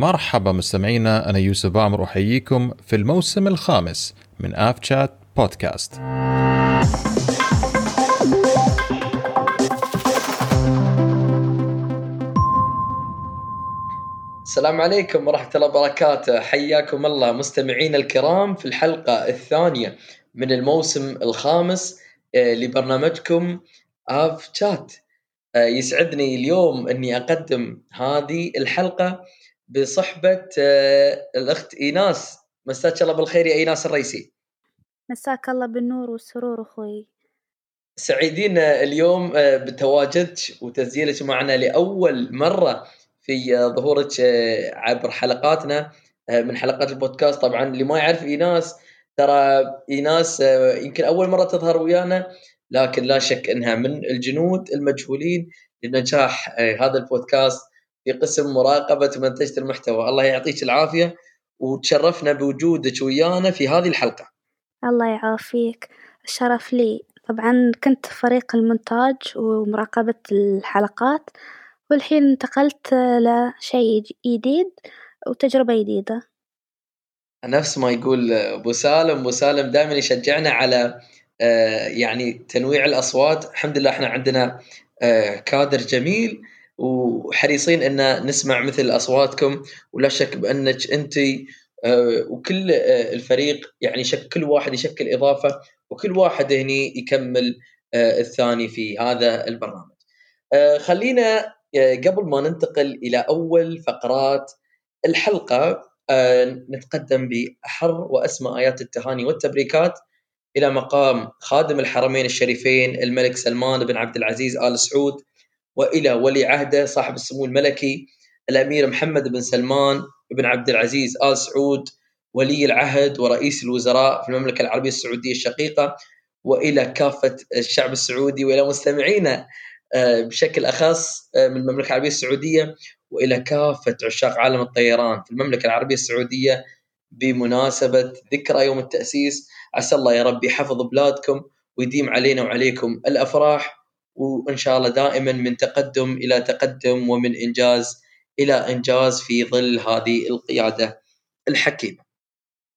مرحبا مستمعينا أنا يوسف عمر أحييكم في الموسم الخامس من آف شات بودكاست. السلام عليكم ورحمة الله وبركاته. حياكم الله مستمعينا الكرام في الحلقة الثانية من الموسم الخامس آه، لبرنامجكم آف شات. آه، يسعدني اليوم أني أقدم هذه الحلقة بصحبة آه، الأخت إيناس. مساك الله بالخير يا إيناس الرئيسي. مساك الله بالنور والسرور أخوي. سعيدين اليوم بتواجدك وتسجيلك معنا لأول مرة في ظهورك عبر حلقاتنا من حلقات البودكاست. طبعا اللي ما يعرف إيناس ترى إيناس يمكن أول مرة تظهر ويانا لكن لا شك إنها من الجنود المجهولين لنجاح هذا البودكاست. في قسم مراقبة ومنتجه المحتوى. الله يعطيك العافية وتشرفنا بوجودك ويانا في هذه الحلقة. الله يعافيك. الشرف لي. طبعا كنت فريق المونتاج ومراقبة الحلقات والحين انتقلت لشيء جديد وتجربة جديدة. نفس ما يقول أبو سالم أبو سالم دائما يشجعنا على آه، يعني تنويع الأصوات. الحمد لله إحنا عندنا آه، كادر جميل. وحريصين إن نسمع مثل أصواتكم ولا شك بأنك أنت آه، وكل الفريق يعني كل واحد يشكل إضافة وكل واحد هني يكمل الثاني في هذا البرنامج. خلينا قبل ما ننتقل إلى أول فقرات الحلقة نتقدم بأحر وأسمى آيات التهاني والتبريكات إلى مقام خادم الحرمين الشريفين الملك سلمان بن عبد العزيز آل سعود وإلى ولي عهده صاحب السمو الملكي الأمير محمد بن سلمان بن عبد العزيز آل سعود ولي العهد ورئيس الوزراء في المملكة العربية السعودية الشقيقة وإلى كافة الشعب السعودي وإلى مستمعينا آه، بشكل أخص آه، من المملكة العربية السعودية وإلى كافة عشاق عالم الطيران في المملكة العربية السعودية بمناسبة ذكرى يوم التأسيس. عسى الله يا رب يحفظ بلادكم ويديم علينا وعليكم الأفراح. وإن شاء الله دائما من تقدم إلى تقدم ومن إنجاز إلى إنجاز في ظل هذه القيادة الحكيمة.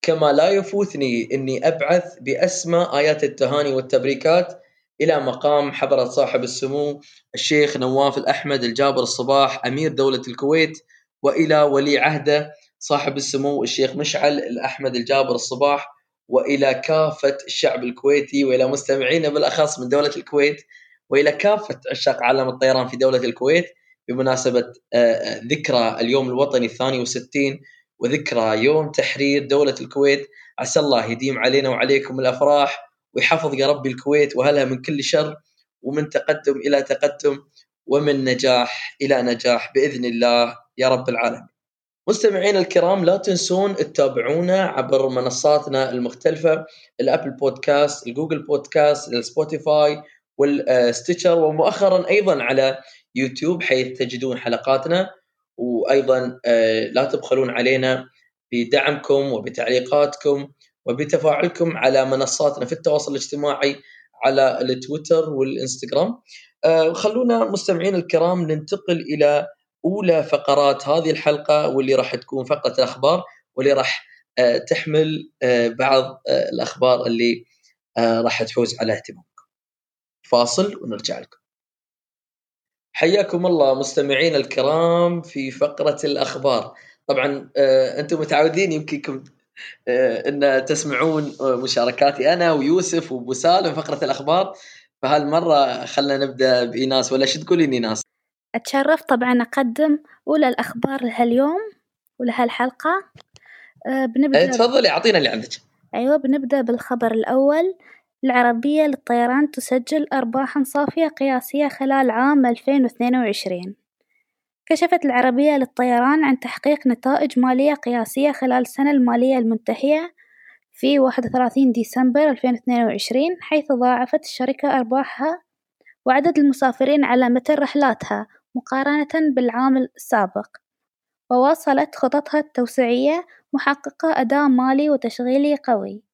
كما لا يفوتني إني أبعث باسمى آيات التهاني والتبريكات إلى مقام حضرة صاحب السمو الشيخ نواف الأحمد الجابر الصباح أمير دولة الكويت وإلى ولي عهده صاحب السمو الشيخ مشعل الأحمد الجابر الصباح وإلى كافة الشعب الكويتي وإلى مستمعينا بالأخص من دولة الكويت وإلى كافة عشاق عالم الطيران في دولة الكويت بمناسبة آه، آه، ذكرى اليوم الوطني الثاني والستين وذكرى يوم تحرير دولة الكويت عسى الله يديم علينا وعليكم الأفراح ويحفظ يا ربي الكويت وأهلها من كل شر ومن تقدم إلى تقدم ومن نجاح إلى نجاح بإذن الله يا رب العالمين. مستمعينا الكرام لا تنسون تتابعونا عبر منصاتنا المختلفة الأبل بودكاست، الجوجل بودكاست، السبوتيفاي والستيتشر ومؤخرا أيضا على يوتيوب حيث تجدون حلقاتنا وأيضا آه، لا تبخلون علينا بدعمكم وبتعليقاتكم وبتفاعلكم على منصاتنا في التواصل الاجتماعي على التويتر والإنستغرام آه، خلونا مستمعين الكرام ننتقل إلى أولى فقرات هذه الحلقة واللي راح تكون فقرة الأخبار واللي راح آه، تحمل بعض الأخبار اللي راح تحوز على اهتمامكم. فاصل ونرجع لكم. حياكم الله مستمعين الكرام في فقرة الأخبار. طبعا أنتم متعودين يمكن آه، إن تسمعون مشاركاتي أنا ويوسف وأبو سالم فقرة الأخبار فهالمره خلنا نبدأ بإيناس ولا شو تقولين إيناس؟ أتشرف طبعا أقدم أولى الأخبار لهاليوم ولهالحلقة أه بنبدأ إيه تفضلي أعطينا اللي عندك أيوه بنبدأ بالخبر الأول العربية للطيران تسجل أرباحا صافية قياسية خلال عام 2022 كشفت العربية للطيران عن تحقيق نتائج مالية قياسية خلال السنة المالية المنتهية في واحد وثلاثين ديسمبر ألفين اثنين وعشرين حيث ضاعفت الشركة أرباحها وعدد المسافرين على متن رحلاتها مقارنة بالعام السابق. وواصلت خططها التوسعية محققة أداء مالي وتشغيلي قوي.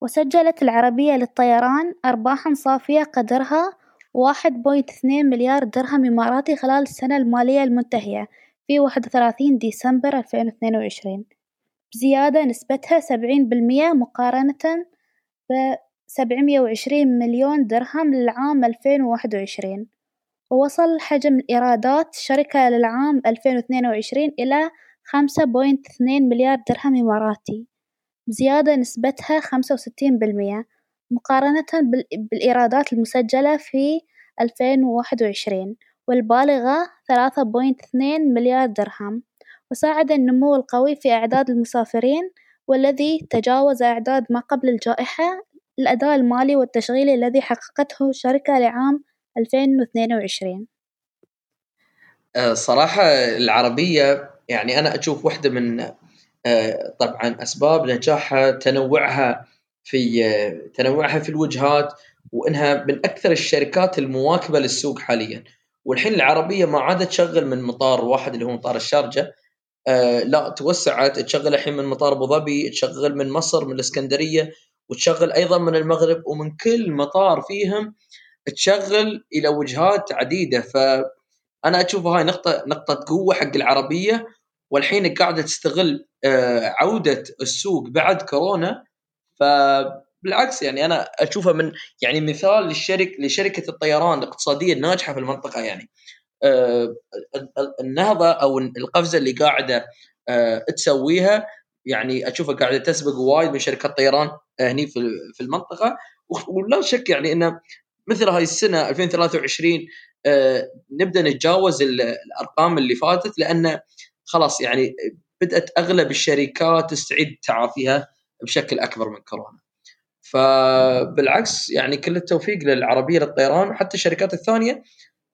وسجلت العربية للطيران أرباحا صافية قدرها واحد point اثنين مليار درهم إماراتي خلال السنة المالية المنتهية في واحد وثلاثين ديسمبر ألفين واثنين وعشرين. بزيادة نسبتها سبعين بالمية مقارنة بسبعمية وعشرين مليون درهم للعام ألفين وواحد وعشرين. ووصل حجم الإيرادات الشركة للعام ألفين واثنين وعشرين إلى خمسة point اثنين مليار درهم إماراتي. بزيادة نسبتها خمسة وستين بالمية مقارنة بالإيرادات المسجلة في ألفين وواحد وعشرين والبالغة ثلاثة بوينت اثنين مليار درهم. وساعد النمو القوي في أعداد المسافرين والذي تجاوز أعداد ما قبل الجائحة الأداء المالي والتشغيلي الذي حققته الشركة لعام ألفين واثنين وعشرين. آه، صراحة العربية يعني أنا أشوف واحدة من طبعا أسباب نجاحها تنوعها في تنوعها في الوجهات وإنها من أكثر الشركات المواكبة للسوق حاليا. والحين العربية ما عادت تشغل من مطار واحد اللي هو مطار الشارجة. آه لا توسعت تشغل الحين من مطار أبو ظبي تشغل من مصر من الإسكندرية وتشغل أيضا من المغرب. ومن كل مطار فيهم تشغل إلى وجهات عديدة. فأنا أشوف هاي نقطة نقطة قوة حق العربية. والحين قاعدة تستغل آه عودة السوق بعد كورونا فبالعكس يعني أنا أشوفها من يعني مثال للشركه لشركة الطيران الاقتصادية الناجحة في المنطقة يعني. آه، النهضة أو القفزة اللي قاعدة آه، تسويها يعني أشوفها قاعدة تسبق وايد من شركات طيران هني في المنطقة. ولا شك يعني انه مثل هاي السنة 2023 نبدأ نتجاوز الأرقام اللي فاتت لأن خلاص يعني بدأت أغلب الشركات تستعيد تعافيها بشكل أكبر من كورونا. فبالعكس يعني كل التوفيق للعربية للطيران وحتى الشركات الثانية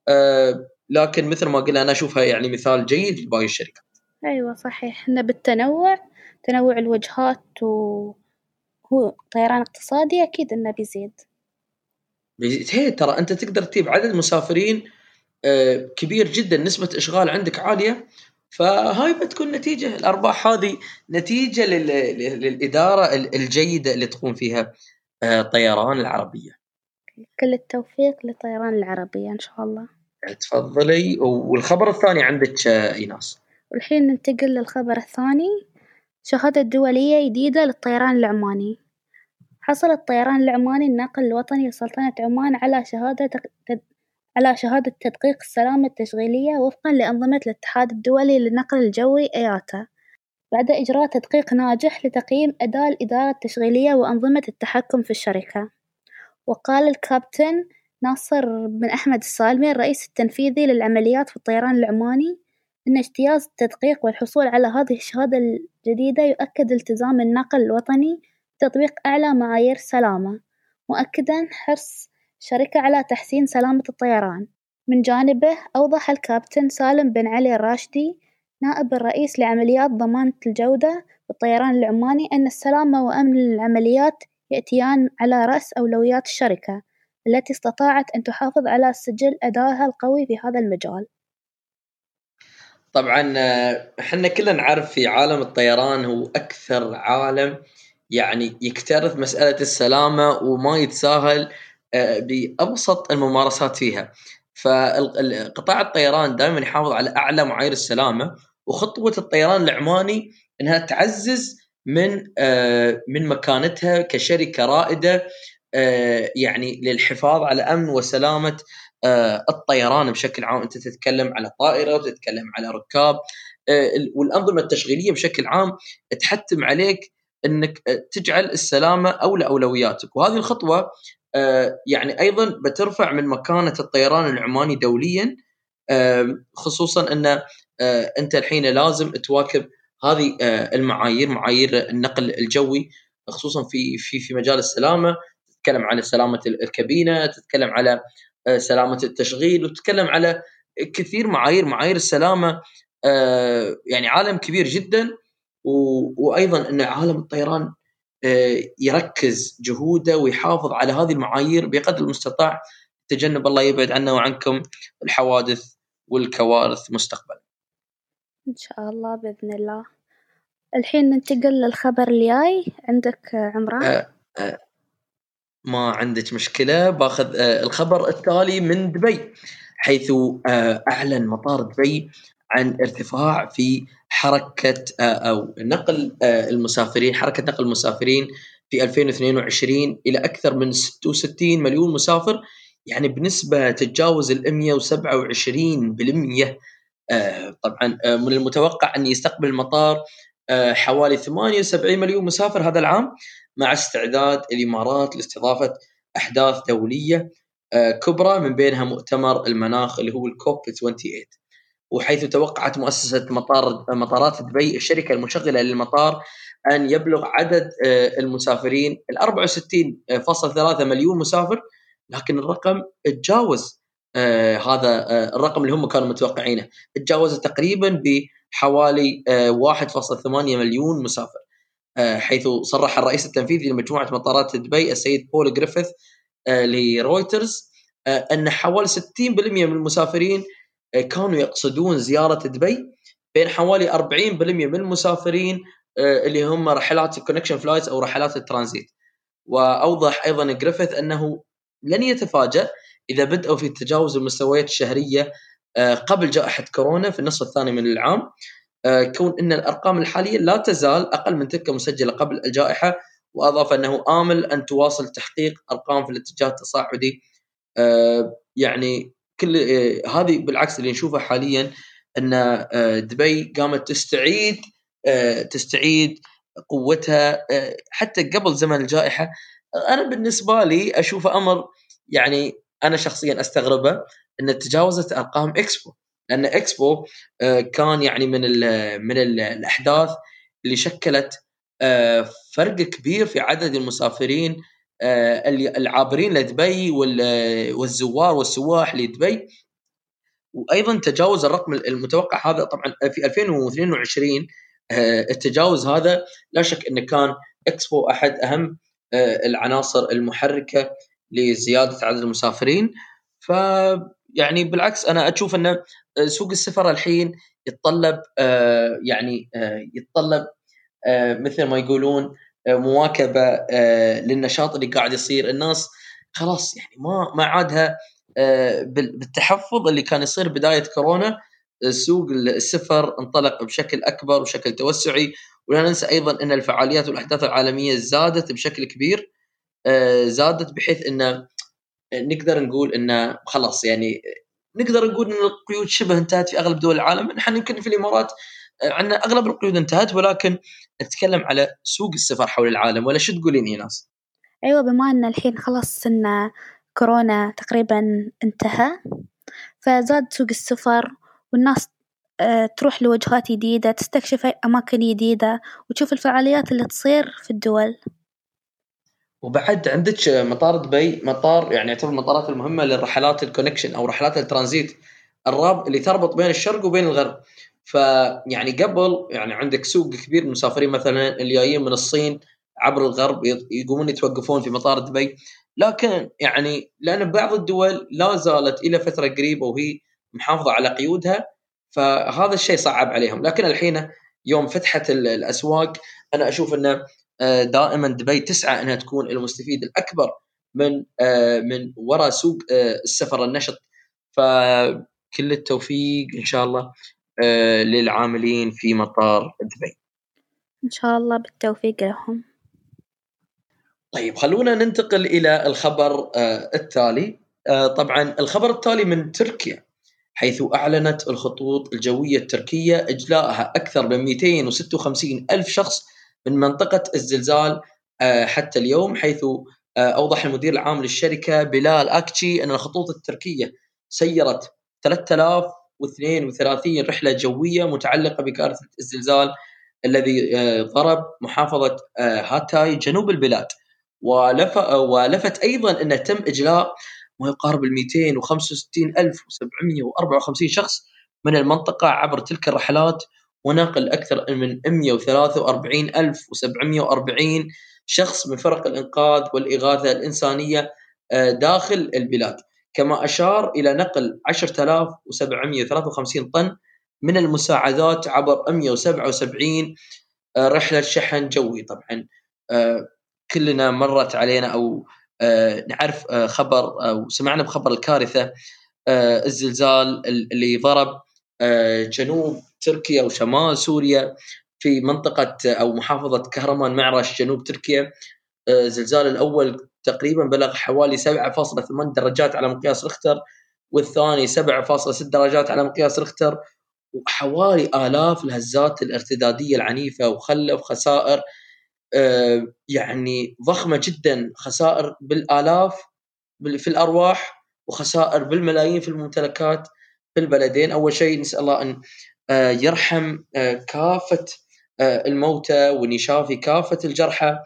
آه، لكن مثل ما قلنا أنا أشوفها يعني مثال جيد لباقي الشركات. أيوه صحيح إحنا بالتنوع تنوع الوجهات وهو طيران اقتصادي أكيد إنه بيزيد. بيزيد هي ترى أنت تقدر تجيب عدد مسافرين آه، كبير جدا نسبة إشغال عندك عالية فهاي بتكون نتيجة الأرباح هذه نتيجة للإدارة الجيدة اللي تقوم فيها آه، طيران العربية. كل التوفيق لطيران العربية إن شاء الله. تفضلي والخبر الثاني عندك آه، إيناس. والحين ننتقل للخبر الثاني شهادة دولية جديدة للطيران العماني حصل الطيران العماني الناقل الوطني لسلطنة عمان على شهادة على شهادة تدقيق السلامة التشغيلية وفقًا لأنظمة الاتحاد الدولي للنقل الجوي إياتا، بعد إجراء تدقيق ناجح لتقييم أداء الإدارة التشغيلية وأنظمة التحكم في الشركة، وقال الكابتن ناصر بن أحمد السالمي الرئيس التنفيذي للعمليات في الطيران العماني إن اجتياز التدقيق والحصول على هذه الشهادة الجديدة يؤكد التزام الناقل الوطني بتطبيق أعلى معايير السلامة، مؤكدًا حرص الشركة على تحسين سلامة الطيران. من جانبه أوضح الكابتن سالم بن علي الراشدي نائب الرئيس لعمليات ضمانة الجودة بالطيران العماني أن السلامة وأمن العمليات يأتيان على رأس أولويات الشركة التي استطاعت أن تحافظ على سجل أدائها القوي في هذا المجال. طبعا إحنا كلنا نعرف في عالم الطيران هو أكثر عالم يعني يكترث مسألة السلامة وما يتساهل آه، بأبسط الممارسات فيها. فقطاع الطيران دائما يحافظ على أعلى معايير السلامة وخطوة الطيران العماني إنها تعزز من آه، من مكانتها كشركة رائدة آه، يعني للحفاظ على أمن وسلامة الطيران بشكل عام. أنت تتكلم على طائرة وتتكلم على ركاب والأنظمة التشغيلية بشكل عام تحتم عليك إنك تجعل السلامة اولى اولوياتك وهذه الخطوة آه، يعني أيضا بترفع من مكانة الطيران العماني دوليا خصوصا إن آه، أنت الحين لازم تواكب هذه آه، المعايير معايير النقل الجوي خصوصا في في في مجال السلامة. تتكلم على سلامة الكابينة تتكلم على سلامة التشغيل وتتكلم على كثير معايير معايير السلامة يعني عالم كبير جدا. وأيضا أن عالم الطيران آه، يركز جهوده ويحافظ على هذه المعايير بقدر المستطاع تجنب الله يبعد عنا وعنكم الحوادث والكوارث مستقبلا. إن شاء الله بإذن الله. الحين ننتقل للخبر الجاي عندك عمران؟ أه أه ما عندك مشكلة باخذ أه الخبر التالي من دبي حيث أعلن مطار دبي عن ارتفاع في حركة أو نقل المسافرين حركة نقل المسافرين في 2022 إلى أكثر من 66 مليون مسافر. يعني بنسبة تتجاوز ال 127% طبعا من المتوقع أن يستقبل المطار حوالي 78 مليون مسافر هذا العام مع استعداد الإمارات لاستضافة أحداث دولية كبرى من بينها مؤتمر المناخ اللي هو الكوب 28 وحيث توقعت مؤسسة مطار مطارات دبي الشركة المشغلة للمطار أن يبلغ عدد المسافرين ال 64.3 مليون مسافر لكن الرقم تجاوز هذا الرقم اللي هم كانوا متوقعينه تجاوز تقريبا بحوالي 1.8 مليون مسافر حيث صرح الرئيس التنفيذي لمجموعة مطارات دبي السيد بول جريفيث لرويترز أن حوالي 60% من المسافرين كانوا يقصدون زيارة دبي بين حوالي 40% من المسافرين اللي هم رحلات ال connection flights أو رحلات الترانزيت. وأوضح أيضا جريفيث أنه لن يتفاجأ إذا بدأوا في تجاوز المستويات الشهرية قبل جائحة كورونا في النصف الثاني من العام. كون إن الأرقام الحالية لا تزال أقل من تلك المسجلة قبل الجائحة وأضاف أنه آمل أن تواصل تحقيق أرقام في الاتجاه التصاعدي. يعني كل هذه بالعكس اللي نشوفه حاليا إن دبي قامت تستعيد تستعيد قوتها حتى قبل زمن الجائحة. أنا بالنسبة لي اشوفه أمر يعني أنا شخصيا أستغربه إن تجاوزت أرقام إكسبو. لأن إكسبو كان يعني من ال من ال الأحداث اللي شكلت فرق كبير في عدد المسافرين العابرين لدبي والزوار والسواح لدبي. وأيضا تجاوز الرقم المتوقع هذا طبعا في 2022 التجاوز هذا لا شك إنه كان إكسبو أحد أهم العناصر المحركة لزيادة عدد المسافرين. ف يعني بالعكس أنا أشوف ان سوق السفر الحين يتطلب يعني يتطلب مثل ما يقولون مواكبة للنشاط اللي قاعد يصير. الناس خلاص يعني ما ما عادها بالتحفظ اللي كان يصير بداية كورونا. سوق السفر انطلق بشكل أكبر وبشكل توسعي. ولا ننسى أيضا إن الفعاليات والأحداث العالمية زادت بشكل كبير زادت بحيث إن نقدر نقول انه خلاص يعني نقدر نقول إن القيود شبه انتهت في أغلب دول العالم. نحن يمكن في الإمارات عندنا أغلب القيود انتهت ولكن نتكلم على سوق السفر حول العالم. ولا شو تقولين إيناس؟ أيوه بما إن الحين خلاص إن كورونا تقريبا انتهى فزاد سوق السفر والناس تروح لوجهات جديدة تستكشف أماكن جديدة وتشوف الفعاليات اللي تصير في الدول. وبعد عندك مطار دبي مطار يعني يعتبر المطارات المهمة للرحلات الكونكشن أو رحلات الترانزيت. الراب اللي تربط بين الشرق وبين الغرب. فيعني قبل يعني عندك سوق كبير من المسافرين مثلا اللي جايين من الصين عبر الغرب يقومون يتوقفون في مطار دبي. لكن يعني لأن بعض الدول لا زالت إلى فترة قريبة وهي محافظة على قيودها فهذا الشيء صعب عليهم. لكن الحين يوم فتحت الأسواق أنا أشوف انه دائما دبي تسعى إنها تكون المستفيد الأكبر من من وراء سوق السفر النشط. فكل التوفيق إن شاء الله. للعاملين في مطار دبي. إن شاء الله بالتوفيق لهم. طيب خلونا ننتقل إلى الخبر التالي. طبعا الخبر التالي من تركيا حيث أعلنت الخطوط الجوية التركية إجلاءها أكثر من 256 ألف شخص من منطقة الزلزال حتى اليوم حيث أوضح المدير العام للشركة بلال أكتشي أن الخطوط التركية سيرت 3032 رحلة جوية متعلقة بكارثة الزلزال الذي ضرب محافظة هاتاي جنوب البلاد. ولفت أيضا أنه تم إجلاء ما يقارب ال 265754 شخص من المنطقة عبر تلك الرحلات ونقل أكثر من 143740 شخص من فرق الإنقاذ والإغاثة الإنسانية داخل البلاد. كما أشار إلى نقل 10753 طن من المساعدات عبر 177 رحلة شحن جوي. طبعا كلنا مرت علينا أو نعرف خبر أو سمعنا بخبر الكارثة الزلزال اللي ضرب جنوب تركيا وشمال سوريا في منطقة أو محافظة كهرمان معرش جنوب تركيا. زلزال الأول تقريبا بلغ حوالي 7.8 درجات على مقياس ريختر والثاني 7.6 درجات على مقياس ريختر وحوالي آلاف الهزات الارتدادية العنيفة وخلف خسائر يعني ضخمة جدا. خسائر بالآلاف في الأرواح وخسائر بالملايين في الممتلكات في البلدين. أول شيء نسأل الله أن يرحم كافة الموتى وأن يشافي كافة الجرحى.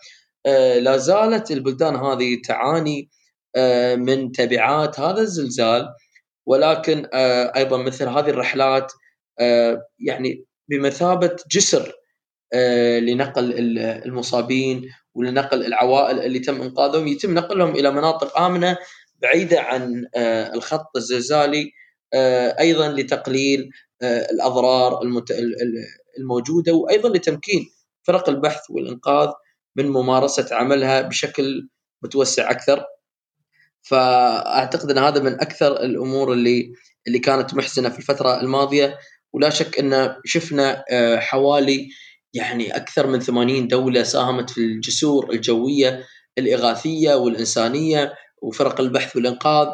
لا زالت البلدان هذه تعاني من تبعات هذا الزلزال. ولكن أيضا مثل هذه الرحلات يعني بمثابة جسر لنقل المصابين ولنقل العوائل اللي تم إنقاذهم. يتم نقلهم إلى مناطق آمنة بعيدة عن الخط الزلزالي أيضا لتقليل الأضرار الموجودة وأيضا لتمكين فرق البحث والإنقاذ. من ممارسة عملها بشكل متوسع أكثر. فأعتقد إن هذا من أكثر الأمور اللي اللي كانت محزنة في الفترة الماضية. ولا شك إن شفنا حوالي يعني أكثر من 80 دولة ساهمت في الجسور الجوية الإغاثية والإنسانية وفرق البحث والإنقاذ.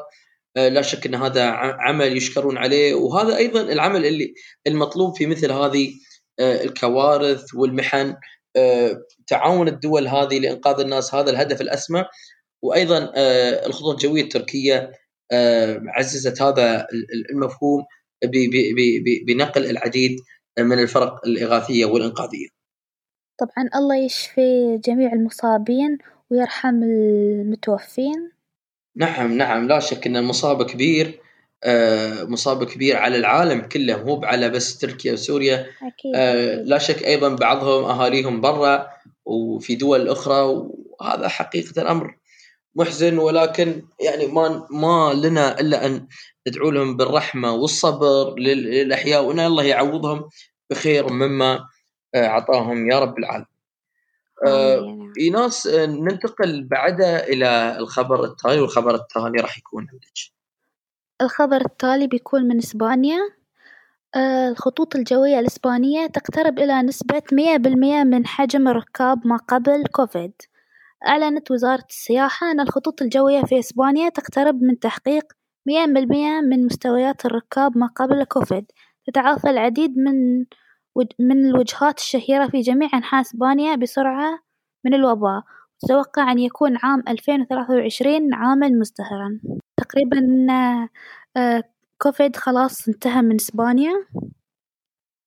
لا شك إن هذا عمل يشكرون عليه. وهذا أيضا العمل اللي المطلوب في مثل هذه الكوارث والمحن. تعاون الدول هذه لإنقاذ الناس هذا الهدف الأسمى وأيضا الخطوط الجوية التركية عززت هذا المفهوم بنقل العديد من الفرق الإغاثية والإنقاذية. طبعا الله يشفي جميع المصابين ويرحم المتوفين. نعم نعم لا شك إن المصاب كبير مصاب كبير على العالم كله مو على بس تركيا وسوريا أكيد. لا شك أيضا بعضهم أهاليهم برا وفي دول أخرى وهذا حقيقة الأمر محزن ولكن يعني ما ما لنا إلا أن ندعو لهم بالرحمة والصبر للأحياء وإن الله يعوضهم بخير مما أعطاهم يا رب العالمين. إيناس ننتقل بعدها إلى الخبر التالي والخبر التالي راح يكون عندك. الخبر التالي بيكون من إسبانيا الخطوط الجوية الإسبانية تقترب إلى نسبة مية بالمية من حجم الركاب ما قبل كوفيد، أعلنت وزارة السياحة أن الخطوط الجوية في إسبانيا تقترب من تحقيق مية بالمية من مستويات الركاب ما قبل كوفيد، تتعافى العديد من من الوجهات الشهيرة في جميع أنحاء إسبانيا بسرعة من الوباء، تتوقع أن يكون عام ألفين وثلاثة وعشرين عامًا مزدهرًا، تقريبًا كوفيد خلاص انتهى من إسبانيا.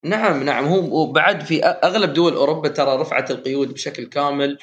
نعم نعم. هو وبعد في أغلب دول أوروبا ترى رفعت القيود بشكل كامل.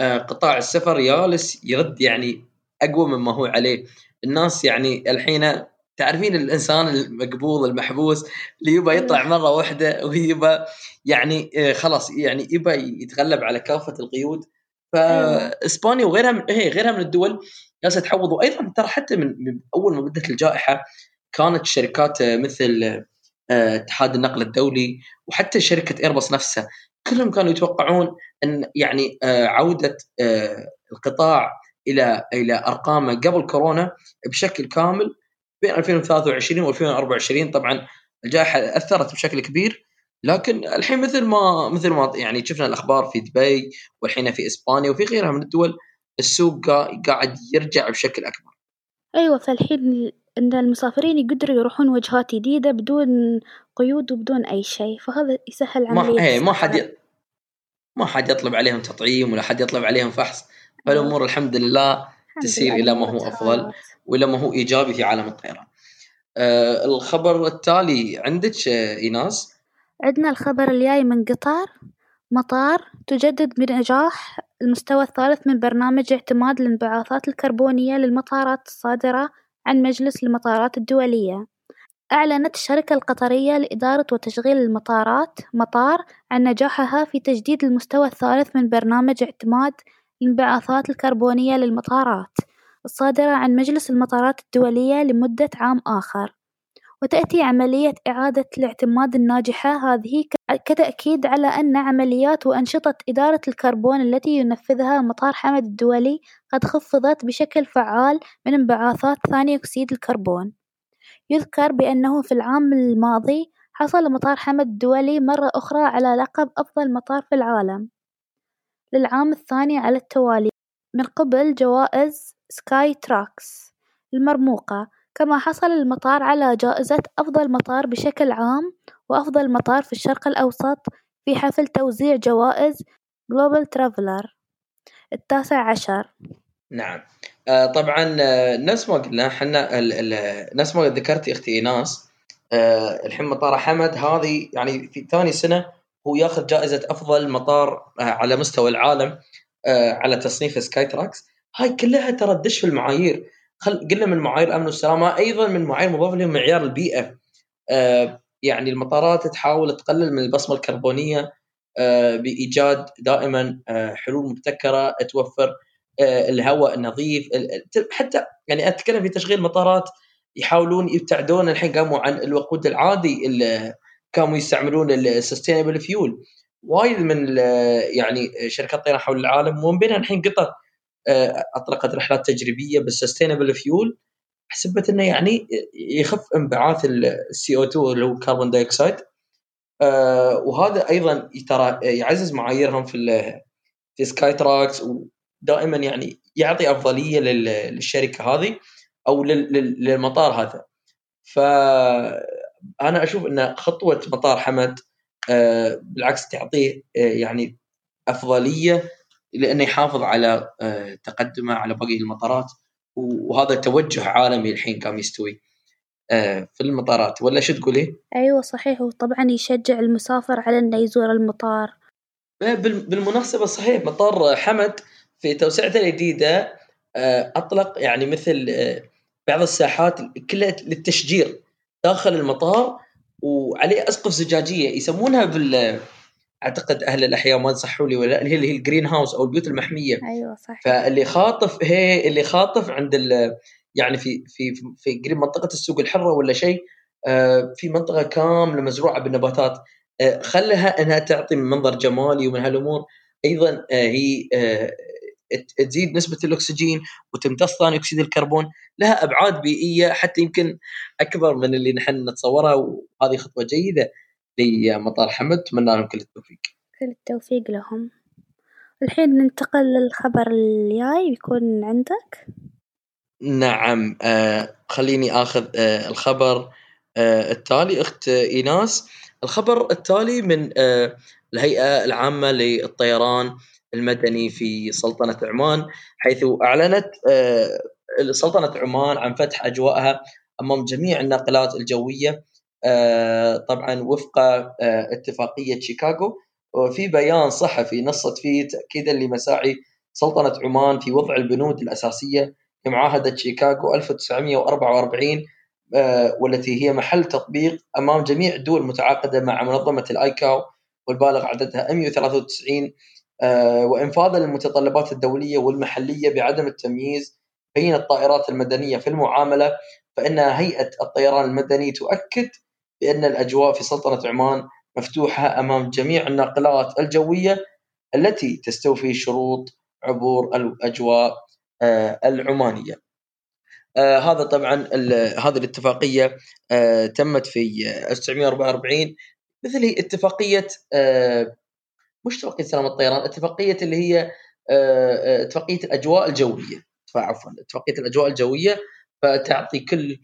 قطاع السفر جالس يرد يعني أقوى مما هو عليه. الناس يعني الحين تعرفين الإنسان المقبوض المحبوس اللي يبى يطلع مرة واحدة ويبى يعني خلاص يعني يبى يتغلب على كافة القيود. فإسبانيا وغيرها من هي غيرها من الدول جالسه تعوض وأيضا ترى حتى من أول ما بدأت الجائحة كانت شركات مثل اتحاد النقل الدولي وحتى شركة ايرباص نفسها كلهم كانوا يتوقعون إن يعني عودة القطاع إلى إلى أرقامه قبل كورونا بشكل كامل بين 2023 و2024 طبعا الجائحة أثرت بشكل كبير لكن الحين مثل ما مثل ما يعني شفنا الأخبار في دبي والحين في إسبانيا وفي غيرها من الدول السوق قاعد يرجع بشكل أكبر. أيوة فالحين إن المسافرين يقدروا يروحون وجهات جديدة بدون قيود وبدون أي شيء فهذا يسهل عملية ما إيه ما حد ي... ما حد يطلب عليهم تطعيم ولا حد يطلب عليهم فحص فالأمور الحمد لله تسير إلى ما هو أفضل وإلى ما هو إيجابي في عالم الطيران. آه الخبر التالي عندك آه ايناس؟ عندنا الخبر الجاي من قطر مطار تجدد بنجاح المستوى الثالث من برنامج اعتماد الانبعاثات الكربونية للمطارات الصادرة عن مجلس المطارات الدولية. أعلنت الشركة القطرية لإدارة وتشغيل المطارات مطار عن نجاحها في تجديد المستوى الثالث من برنامج اعتماد الانبعاثات الكربونية للمطارات الصادرة عن مجلس المطارات الدولية لمدة عام آخر. وتأتي عملية إعادة الاعتماد الناجحة. هذه كتأكيد على أن عمليات وأنشطة إدارة الكربون التي ينفذها مطار حمد الدولي قد خفضت بشكل فعال من انبعاثات ثاني أكسيد الكربون. يذكر بأنه في العام الماضي حصل مطار حمد الدولي مرة أخرى على لقب أفضل مطار في العالم. للعام الثاني على التوالي من قبل جوائز Skytrax المرموقة. كما حصل المطار على جائزة أفضل مطار بشكل عام وأفضل مطار في الشرق الأوسط في حفل توزيع جوائز Global Traveler التاسع عشر. نعم. آه طبعا آه نفس ما قلنا إحنا نفس ما ذكرتي أختي إيناس آه الحين مطار حمد هذه يعني في ثاني سنة هو ياخذ جائزة أفضل مطار آه على مستوى العالم آه على تصنيف Skytrax. هاي كلها ترى تدش في المعايير. خل قلنا من معايير الامن والسلامة أيضا من معايير مضاف لهم معيار البيئة. آه يعني المطارات تحاول تقلل من البصمة الكربونية آه بإيجاد دائما آه حلول مبتكرة توفر آه الهواء النظيف حتى يعني أتكلم في تشغيل مطارات يحاولون يبتعدون الحين قاموا عن الوقود العادي اللي كانوا يستعملون ال sustainable fuel وايد من يعني شركات طيران حول العالم ومن بينها الحين قطر أطلقت رحلات تجريبيه بال sustainable fuel حسبت إنه يعني يخف انبعاث ال CO2 اللي هو carbon dioxide آه، وهذا أيضا ترى يعزز معاييرهم في في Skytrax ودائما يعني يعطي أفضلية للشركة هذه أو للمطار هذا. فانا أشوف إن خطوة مطار حمد آه، بالعكس تعطيه يعني أفضلية لأنه يحافظ على آه، تقدمه على باقي المطارات. وهذا توجه عالمي الحين قام يستوي آه، في المطارات. ولا شو تقولي؟ أيوه صحيح. وطبعا يشجع المسافر على إنه يزور المطار. إيه، بالمناسبة صحيح مطار حمد في توسعته الجديدة آه، أطلق يعني مثل بعض الساحات كلها للتشجير داخل المطار. وعليه أسقف زجاجية يسمونها بال أعتقد أهل الأحياء ما نصحوا لي ولا اللي هي الجرين هاوس أو البيوت المحمية. أيوه صح. فاللي خاطف هي اللي خاطف عند يعني في في في قريب منطقة السوق الحرة ولا شيء آه، في منطقة كاملة مزروعة بالنباتات. آه، خلها إنها تعطي منظر جمالي ومن هالأمور. أيضا آه، هي تزيد نسبة الأكسجين وتمتص ثاني أكسيد الكربون. لها أبعاد بيئية حتى يمكن أكبر من اللي نحن نتصورها وهذه خطوة جيدة. لمطار حمد أتمنى لهم كل التوفيق. كل التوفيق لهم. الحين ننتقل للخبر الجاي بيكون عندك؟ نعم آه خليني آخذ آه الخبر آه التالي. أخت إيناس الخبر التالي من آه الهيئة العامة للطيران المدني في سلطنة عمان حيث أعلنت آه سلطنة عمان عن فتح أجواءها أمام جميع الناقلات الجوية آه، طبعا وفق آه، اتفاقية شيكاغو. وفي بيان صحفي نصت فيه تاكيدا لمساعي سلطنة عمان في وضع البنود الأساسية لمعاهده شيكاغو 1944 آه، والتي هي محل تطبيق أمام جميع الدول المتعاقده مع منظمة الآيكاو والبالغ عددها 193 وانفاذا للمتطلبات الدولية والمحلية بعدم التمييز بين الطائرات المدنية في المعاملة فإن هيئة الطيران المدني تؤكد بأن الأجواء في سلطنة عمان مفتوحة أمام جميع الناقلات الجوية التي تستوفي شروط عبور الأجواء آه، العمانية. آه هذا طبعا هذه الاتفاقية آه تمت في 1944 مثل اتفاقية مش اتفاقية سلام الطيران اتفاقية اللي هي اتفاقية الأجواء الجوية. عفوا اتفاقية الأجواء الجوية فتعطي كل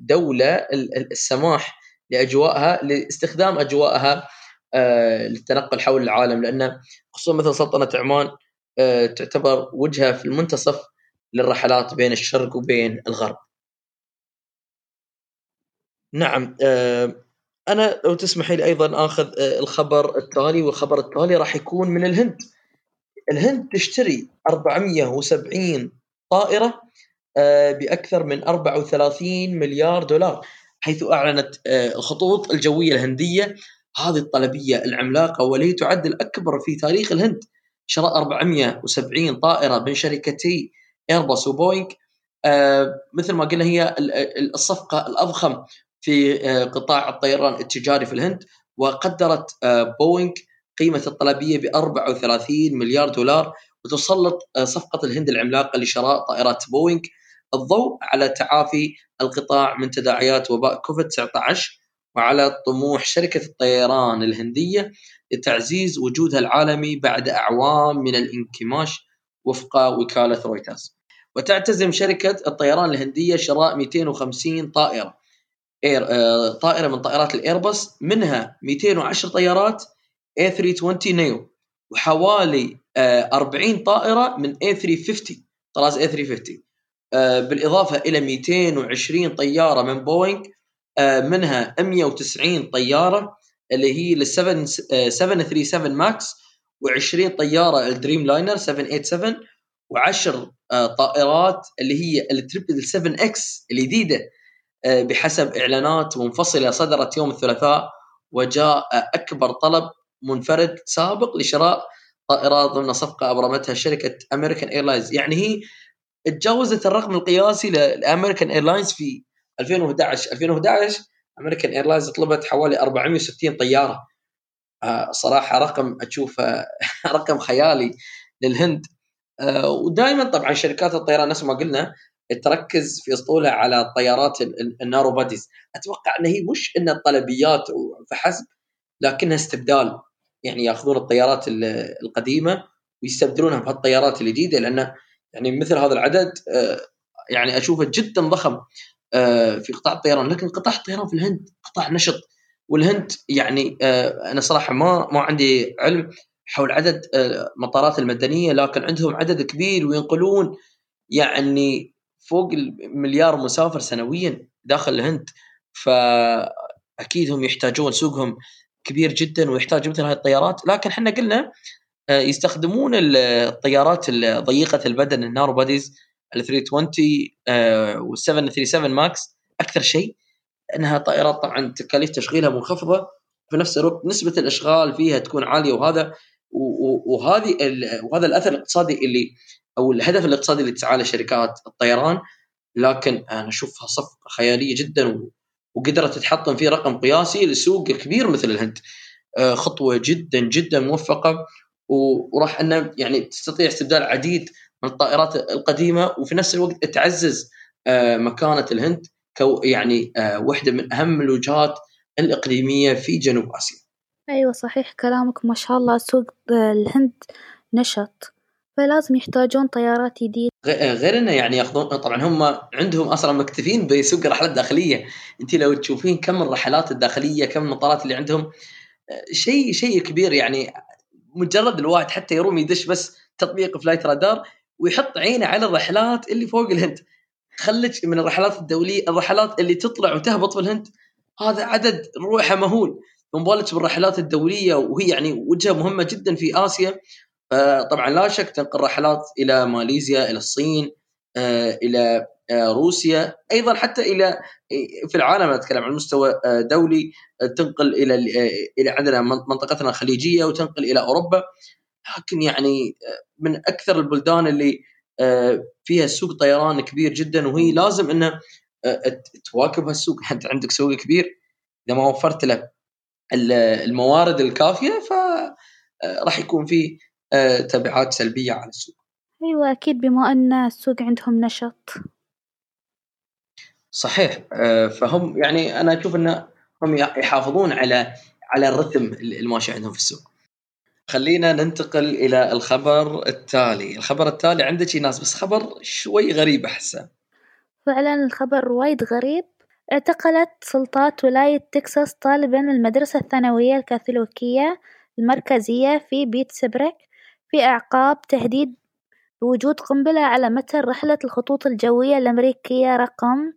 دولة السماح لاجوائها لاستخدام اجوائها آه، للتنقل حول العالم لأن خصوصا مثل سلطنة عمان آه، تعتبر وجهة في المنتصف للرحلات بين الشرق وبين الغرب. نعم أنا لو تسمحي لي أيضا آخذ الخبر التالي والخبر التالي راح يكون من الهند. الهند تشتري 470 طائرة آه، بأكثر من 34 مليار دولار حيث أعلنت آه، الخطوط الجوية الهندية هذه الطلبية العملاقة والتي تعد الأكبر في تاريخ الهند. شراء 470 طائرة من شركتي ايرباص وبوينغ آه، مثل ما قلنا هي الصفقة الأضخم في قطاع الطيران التجاري في الهند وقدرت بوينغ قيمة الطلبية ب 34 مليار دولار وتسلط صفقة الهند العملاقة لشراء طائرات بوينغ الضوء على تعافي القطاع من تداعيات وباء كوفيد 19 وعلى طموح شركة الطيران الهندية لتعزيز وجودها العالمي بعد أعوام من الانكماش وفق وكالة رويترز. وتعتزم شركة الطيران الهندية شراء 250 طائرة. إير آه، طائرة من طائرات الإيرباص منها 210 طيارات A320 neo وحوالي 40 آه، طائرة من A350 طراز A350 آه، بالإضافة إلى 220 طيارة من بوينغ منها 190 طيارة اللي هي لل 737 Max و20 طيارة ال Dreamliner 787 و10 طائرات اللي هي ال triple 7 X الجديدة آه، بحسب إعلانات منفصلة صدرت يوم الثلاثاء وجاء أكبر طلب منفرد سابق لشراء طائرات ضمن صفقة أبرمتها شركة امريكان ايرلاينز يعني هي تجاوزت الرقم القياسي لامريكان إيرلاينز في 2011 2011 أمريكان إيرلاينز طلبت حوالي 460 طيارة. آه، صراحة رقم اشوفه رقم خيالي للهند. آه، ودائما طبعا شركات الطيران نفس ما قلنا تركز في اسطولها على الطيارات ال narrow bodies. أتوقع إن هي مش إن الطلبيات فحسب لكنها استبدال. يعني ياخذون الطيارات القديمة ويستبدلونها بهالطيارات الجديدة لأن يعني مثل هذا العدد آه، يعني أشوفه جدا ضخم آه، في قطاع الطيران. لكن قطاع الطيران في الهند قطاع نشط. والهند يعني آه، أنا صراحة ما ما عندي علم حول عدد المطارات المدنية لكن عندهم عدد كبير وينقلون يعني فوق المليار مسافر سنويا داخل الهند. فأكيد هم يحتاجون سوقهم كبير جدا ويحتاج مثل هذه الطيارات. لكن إحنا قلنا يستخدمون الطيارات ضيقة البدن ال narrow bodies ال 320 وال 737 ماكس. أكثر شيء إنها طائرات طبعا تكاليف تشغيلها منخفضة. في نفس الوقت نسبة الإشغال فيها تكون عالية وهذا وهذه وهذا الأثر الاقتصادي اللي أو الهدف الاقتصادي اللي تسعى له شركات الطيران. لكن أنا أشوفها صفقة خيالية جدا وقدرت تتحطم في رقم قياسي لسوق كبير مثل الهند. آه، خطوة جدا جدا موفقة. وراح أنه يعني تستطيع استبدال عديد من الطائرات القديمة وفي نفس الوقت تعزز آه، مكانة الهند كو يعني آه، واحدة من أهم الوجهات الإقليمية في جنوب آسيا. أيوه صحيح كلامك ما شاء الله سوق الهند نشط فلازم يحتاجون طيارات جديدة. غير إنه يعني ياخذون طبعا هم عندهم أصلا مكتفين بسوق رحلات داخليه أنت لو تشوفين كم الرحلات الداخلية كم المطارات اللي عندهم شيء شيء كبير يعني. مجرد الواحد حتى يروم يدش بس تطبيق فلايت رادار ويحط عينه على الرحلات اللي فوق الهند. خلج من الرحلات الدولية الرحلات اللي تطلع وتهبط في الهند. هذا عدد روحه مهول. مبالغ بالرحلات الدولية وهي يعني وجهة مهمة جدا في آسيا. طبعا لا شك تنقل رحلات إلى ماليزيا إلى الصين آه، إلى آه، روسيا أيضا حتى إلى في العالم أتكلم عن مستوى آه، دولي تنقل إلى إلى عندنا منطقتنا الخليجية وتنقل إلى أوروبا. لكن يعني من أكثر البلدان اللي فيها سوق طيران كبير جدا وهي لازم إنه تواكب هالسوق. أنت عندك سوق كبير. إذا ما وفرت له الموارد الكافية فراح يكون في آه، تبعات سلبية على السوق. أيوة أكيد بما أن السوق عندهم نشط. صحيح. آه، فهم يعني أنا أشوف أن هم يحافظون على على الرتم الماشي عندهم في السوق. خلينا ننتقل إلى الخبر التالي. الخبر التالي عندك ناس بس خبر شوي غريب أحسه. فعلا الخبر وايد غريب. اعتقلت سلطات ولاية تكساس طالبا من المدرسة الثانوية الكاثوليكية المركزية في بيتسبرك في أعقاب تهديد بوجود قنبلة على متن رحلة الخطوط الجوية الأمريكية رقم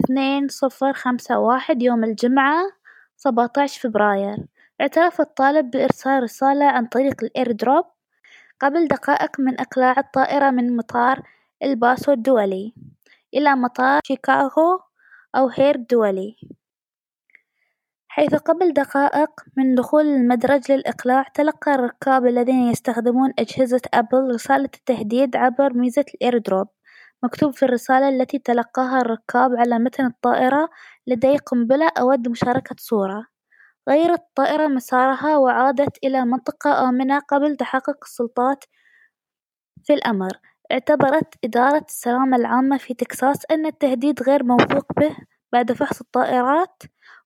اثنين صفر خمسة واحد يوم الجمعة سبعة عشر فبراير. اعترف الطالب بإرسال رسالة عن طريق الإيردروب قبل دقائق من إقلاع الطائرة من مطار الباسو الدولي إلى مطار شيكاغو أوهير الدولي حيث قبل دقائق من دخول المدرج للإقلاع تلقى الركاب الذين يستخدمون أجهزة أبل رسالة التهديد عبر ميزة ال AirDrop مكتوب في الرسالة التي تلقاها الركاب على متن الطائرة لدي قنبلة أود مشاركة صورة. غيرت الطائرة مسارها وعادت إلى منطقة آمنة قبل تحقق السلطات في الأمر. اعتبرت إدارة السلامة العامة في تكساس أن التهديد غير موثوق به بعد فحص الطائرات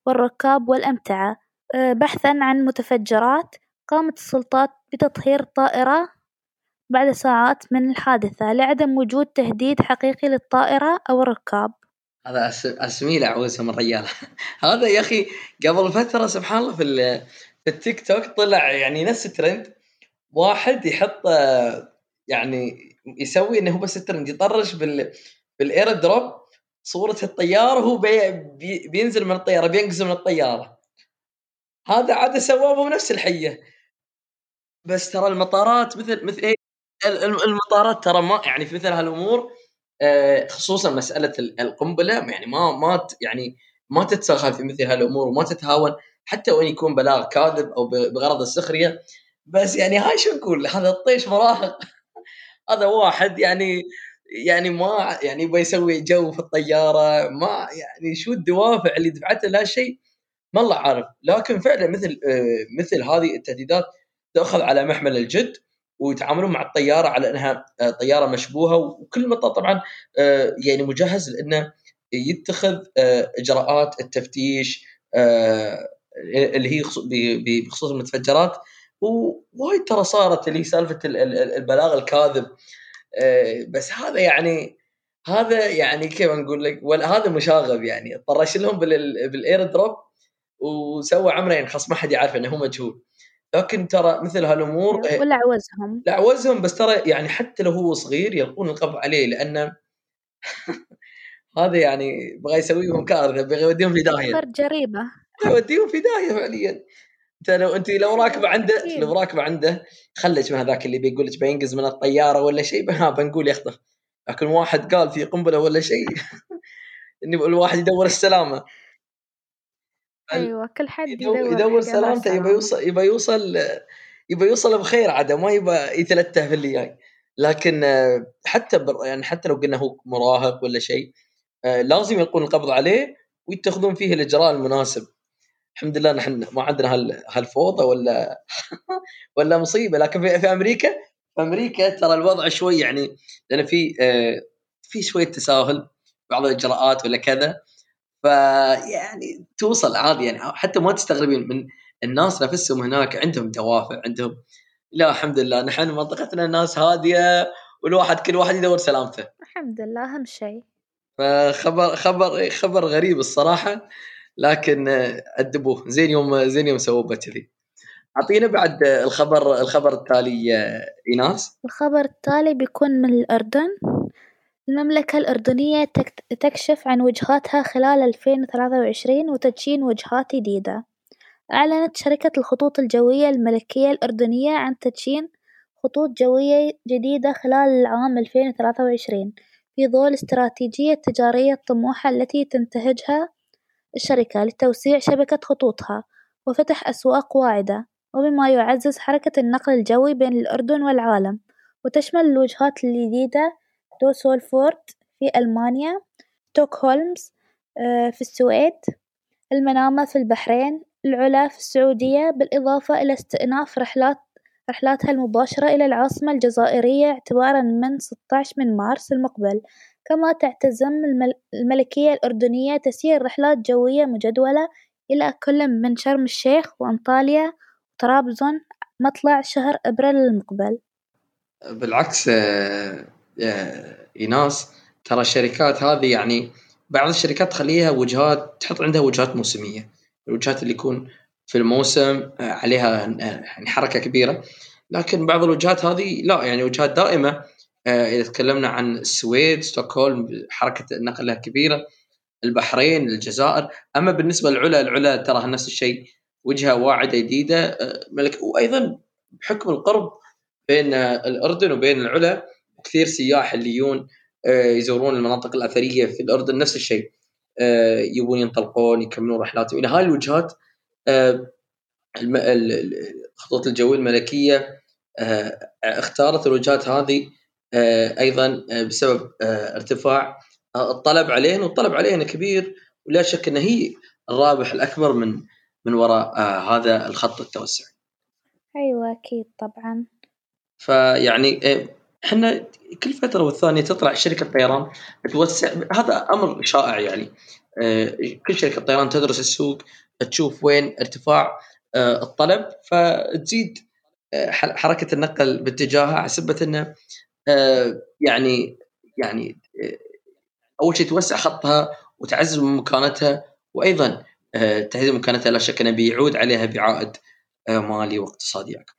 والركاب والأمتعة. آه، بحثًا عن متفجرات قامت السلطات بتطهير الطائرة بعد ساعات من الحادثة لعدم وجود تهديد حقيقي للطائرة أو الركاب. هذا اسمي له عوزهم الرجال هذا يا أخي قبل فترة سبحان الله في في التيك توك طلع يعني نفس الترند. واحد يحط يعني يسوي إنه هو بس الترند يطرش بال بال AirDrop صورة الطيارة وهو بي بي بينزل من الطيارة بينقز من الطيارة. هذا عاد سواه بنفس الحية. بس ترى المطارات مثل مثل إيه المطارات ترى ما يعني في مثل هالأمور آه، خصوصا مسألة القنبلة يعني ما ما يعني ما تتساهل في مثل هالأمور وما تتهاون حتى وإن يكون بلاغ كاذب أو بغرض السخرية. بس يعني هاي شو نقول؟ هذا الطيش مراهق. هذا واحد يعني يعني ما يعني يبغى يسوي جو في الطيارة ما يعني شو الدوافع اللي دفعته لهالشيء ما الله عارف. لكن فعلا مثل آه، مثل هذه التهديدات تاخذ على محمل الجد. ويتعاملون مع الطيارة على إنها آه، طيارة مشبوهة. وكل مطار طبعا آه، يعني مجهز لأنه يتخذ آه، إجراءات التفتيش اللي هي بخصوص المتفجرات. ووايد ترى صارت اللي هي سالفة البلاغ الكاذب. بس هذا يعني هذا يعني كيف نقول لك؟ هذا مشاغب يعني. طرش لهم بالاير دروب وسوى عمره يعني خلاص ما حد يعرف إنه هو مجهول. لكن ترى مثل هالأمور إيه، ولا عوزهم لا عوزهم بس ترى يعني حتى لو هو صغير يلقون القبض عليه لأنه هذا يعني بغى يسوي لهم كارثة بغى يوديهم في داهية. جريمه يوديهم في داهية فعليا. أنت لو أنت لو راكبة عنده لو راكبة عنده خلج من هذاك اللي بيقول لك بينقز من الطيارة ولا شيء بنقول يخطف لكن واحد قال في قنبلة ولا شيء الواحد يدور السلامة. أيوه كل حد يدور, يدور سلامته يبى يوصل يبى يوصل يبى يوصل بخير عاد ما يبى يتلته في اللي جاي. لكن حتى يعني حتى لو قلنا هو مراهق ولا شيء آه، لازم يلقون القبض عليه ويتخذون فيه الإجراء المناسب. الحمد لله نحن ما عندنا هالفوضى ولا ولا مصيبة. لكن في, في أمريكا في أمريكا ترى الوضع شوي يعني لأن في آه، في شوية تساهل بعض الإجراءات ولا كذا. فيعني توصل عادي يعني حتى ما تستغربين من الناس نفسهم هناك عندهم دوافع عندهم لا الحمد لله نحن منطقتنا الناس هادية والواحد كل واحد يدور سلامته. الحمد لله أهم شيء. فخبر خبر خبر غريب الصراحة لكن أدبوه. زين يوم زين يوم سووا كذي أعطينا بعد الخبر الخبر التالي إيناس. الخبر التالي بيكون من الأردن. المملكة الأردنية تكشف عن وجهاتها خلال ألفين وثلاثة وعشرين وتدشين وجهات جديدة. أعلنت شركة الخطوط الجوية الملكية الأردنية عن تدشين خطوط جوية جديدة خلال العام ألفين وثلاثة وعشرين في ضوء الاستراتيجية التجارية الطموحة التي تنتهجها الشركة لتوسيع شبكة خطوطها وفتح أسواق واعدة وبما يعزز حركة النقل الجوي بين الأردن والعالم وتشمل الوجهات الجديدة دوسلدورف في ألمانيا، ستوكهولم آه، في السويد، المنامة في البحرين، العلا في السعودية، بالإضافة إلى استئناف رحلات رحلاتها المباشرة إلى العاصمة الجزائرية اعتبارًا من ستة عشر من مارس المقبل، كما تعتزم الملكية الأردنية تسيير رحلات جوية مجدولة إلى كل من شرم الشيخ وأنطاليا وطرابزون مطلع شهر أبريل المقبل. بالعكس آه، إيناس. ترى الشركات هذه يعني بعض الشركات تخليها وجهات تحط عندها وجهات موسمية. الوجهات اللي يكون في الموسم آه، عليها آه، يعني حركة كبيرة. لكن بعض الوجهات هذه لا يعني وجهات دائمة. آه، إذا تكلمنا عن السويد ستوكهولم حركة النقل لها كبيرة. البحرين الجزائر. أما بالنسبة للعلا العلا ترى نفس الشيء. وجهة واعدة جديدة ملك. وأيضا بحكم القرب بين الأردن وبين العلا كثير سياح اللي يجون آه، يزورون المناطق الأثرية في الاردن نفس الشيء آه، يبون ينطلقون يكملون رحلاتهم إلى هاي الوجهات آه، الخطوط الجويه الملكية اختارت الوجهات هذه أيضا بسبب ارتفاع الطلب عليهن والطلب عليهن كبير ولا شك ان هي الرابح الأكبر من من وراء هذا الخط التوسع. أيوه أكيد طبعا. فيعني إحنا كل فترة والثانية تطلع شركة طيران توسع هذا أمر شائع يعني آه، كل شركة طيران تدرس السوق تشوف وين ارتفاع الطلب فتزيد حركة النقل باتجاهها سبة إنه يعني يعني أول شيء توسع خطها وتعزز من مكانتها وأيضا تعزيز مكانتها لا شك إنه بيعود عليها بعائد مالي واقتصادي أكبر.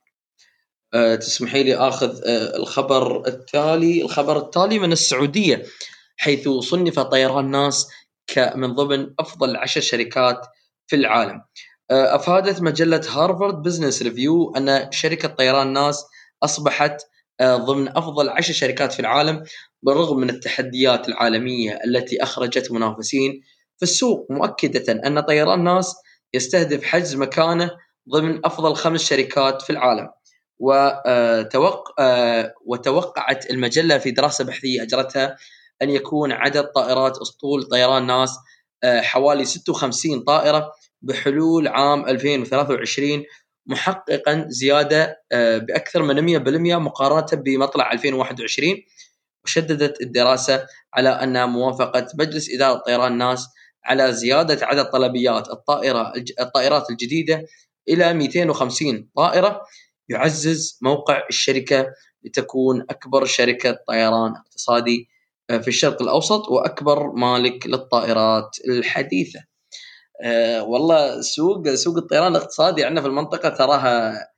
تسمحي لي آخذ الخبر التالي، الخبر التالي من السعودية حيث صنف طيران ناس من ضمن أفضل عشر شركات في العالم. أفادت مجلة هارفارد بزنس ريفيو أن شركة طيران ناس أصبحت ضمن أفضل عشر شركات في العالم بالرغم من التحديات العالمية التي أخرجت منافسين في السوق مؤكدة أن طيران ناس يستهدف حجز مكانه ضمن أفضل خمس شركات في العالم وتوق... وتوقعت المجلة في دراسة بحثية أجرتها أن يكون عدد طائرات أسطول طيران ناس حوالي 56 طائرة بحلول عام 2023 محققا زيادة بأكثر من 100% مقارنة بمطلع 2021 وشددت الدراسة على أن موافقة مجلس إدارة طيران ناس على زيادة عدد طلبيات الطائرة الطائرات الجديدة إلى 250 طائرة. يعزز موقع الشركة لتكون أكبر شركة طيران اقتصادي في الشرق الأوسط وأكبر مالك للطائرات الحديثة. أه والله سوق سوق الطيران الاقتصادي عندنا في المنطقة تراها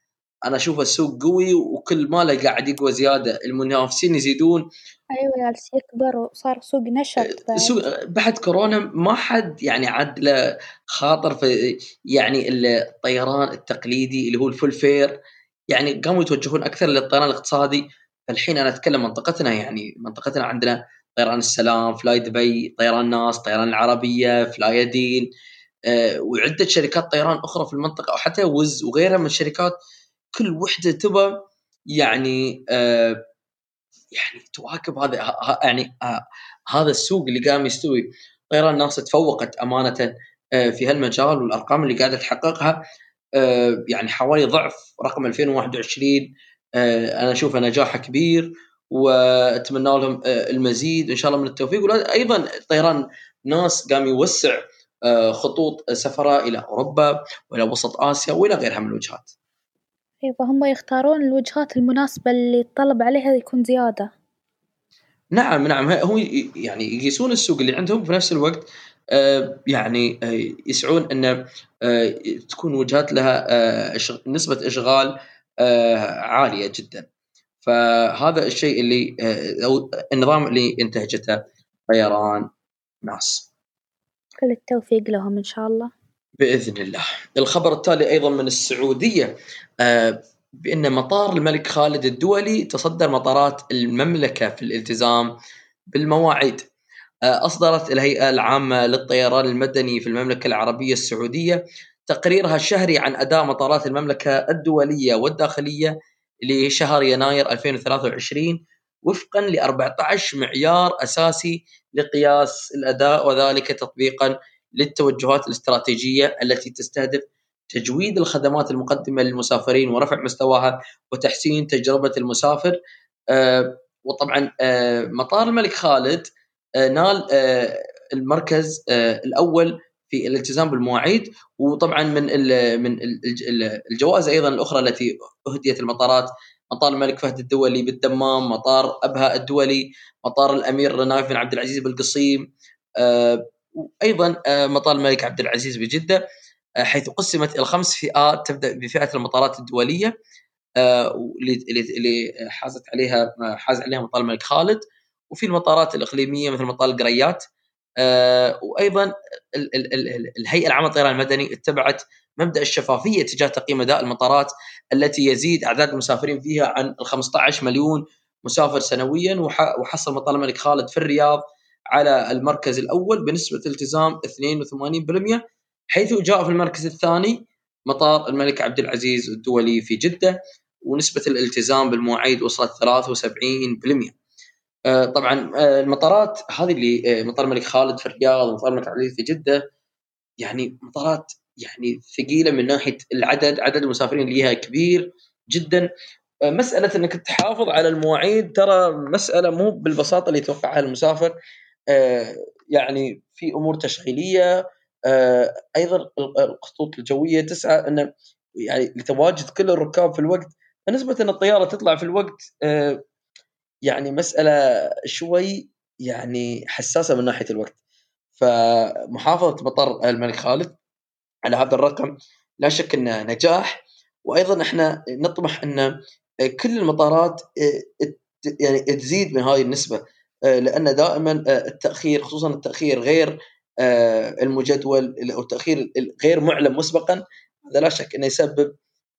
أنا أشوف السوق قوي وكل ماله قاعد يقوى زيادة. المنافسين يزيدون. أيوه جالس يكبر وصار سوق نشط بعد سوق بعد كورونا ما حد يعني عاد له خاطر في يعني الطيران التقليدي اللي هو الفول فير. يعني قاموا يتوجهون أكثر للطيران الاقتصادي. فالحين أنا أتكلم منطقتنا يعني منطقتنا عندنا طيران السلام فلاي دبي طيران ناس طيران العربية فلاي أديل أه وعدة شركات طيران أخرى في المنطقة وحتى ويز وغيرها من الشركات. كل وحدة تبى يعني أه يعني تواكب هذا يعني أه هذا السوق اللي قام يستوي. طيران ناس تفوقت أمانة في هالمجال والأرقام اللي قاعدة تحققها. يعني حوالي ضعف رقم 2021 أنا أشوفه نجاح كبير وأتمنى لهم المزيد إن شاء الله من التوفيق وأيضا طيران ناس قام يوسع خطوط سفره إلى أوروبا وإلى وسط آسيا وإلى غيرها من الوجهات. أيوه هم يختارون الوجهات المناسبة اللي الطلب عليها يكون زيادة. نعم نعم هو يعني يقيسون السوق اللي عندهم في نفس الوقت يعني يسعون إن تكون وجهات لها نسبة إشغال عالية جدا. فهذا الشيء اللي أو النظام اللي انتهجته طيران ناس. كل التوفيق لهم إن شاء الله. بإذن الله. الخبر التالي أيضا من السعودية بإن مطار الملك خالد الدولي تصدر مطارات المملكة في الالتزام بالمواعيد. أصدرت الهيئة العامة للطيران المدني في المملكة العربية السعودية تقريرها الشهري عن أداء مطارات المملكة الدولية والداخلية لشهر يناير 2023 وفقا ل 14 معيار أساسي لقياس الأداء وذلك تطبيقا للتوجهات الاستراتيجية التي تستهدف تجويد الخدمات المقدمة للمسافرين ورفع مستواها وتحسين تجربة المسافر. آه وطبعا آه مطار الملك خالد آه نال المركز الأول في الالتزام بالمواعيد وطبعا من من الجوائز أيضا الأخرى التي أهديت المطارات مطار الملك فهد الدولي بالدمام، مطار أبها الدولي، مطار الأمير نايف بن عبد العزيز بالقصيم، وأيضا مطار الملك عبد العزيز بجدة حيث قسمت إلى خمس فئات تبدأ بفئة المطارات الدولية اللي حازت عليها حاز عليها مطار الملك خالد وفي المطارات الإقليمية مثل مطار القريات وأيضا الهيئة العامة للطيران المدني اتبعت مبدأ الشفافية تجاه تقييم أداء المطارات التي يزيد أعداد المسافرين فيها عن ال 15 مليون مسافر سنويا وحصل مطار الملك خالد في الرياض على المركز الأول بنسبة التزام 82% حيث جاء في المركز الثاني مطار الملك عبد العزيز الدولي في جدة ونسبة الالتزام بالمواعيد وصلت 73%. طبعا المطارات هذه اللي مطار الملك خالد في الرياض ومطار الملك عبد في جدة يعني مطارات يعني ثقيلة من ناحية العدد عدد المسافرين اللي فيها كبير جدا. مسألة إنك تحافظ على المواعيد ترى مسألة مو بالبساطة اللي يتوقعها المسافر. يعني في أمور تشغيلية آه، أيضا الخطوط الجوية تسعى انه يعني لتواجد كل الركاب في الوقت. فنسبة إن الطيارة تطلع في الوقت آه، يعني مسألة شوي يعني حساسة من ناحية الوقت. فمحافظة مطار الملك خالد على هذا الرقم لا شك انه نجاح وأيضا إحنا نطمح إن كل المطارات يعني تزيد من هذه النسبة لأن دائما التأخير خصوصا التأخير غير المجدول أو التأخير غير معلن مسبقا هذا لا شك إنه يسبب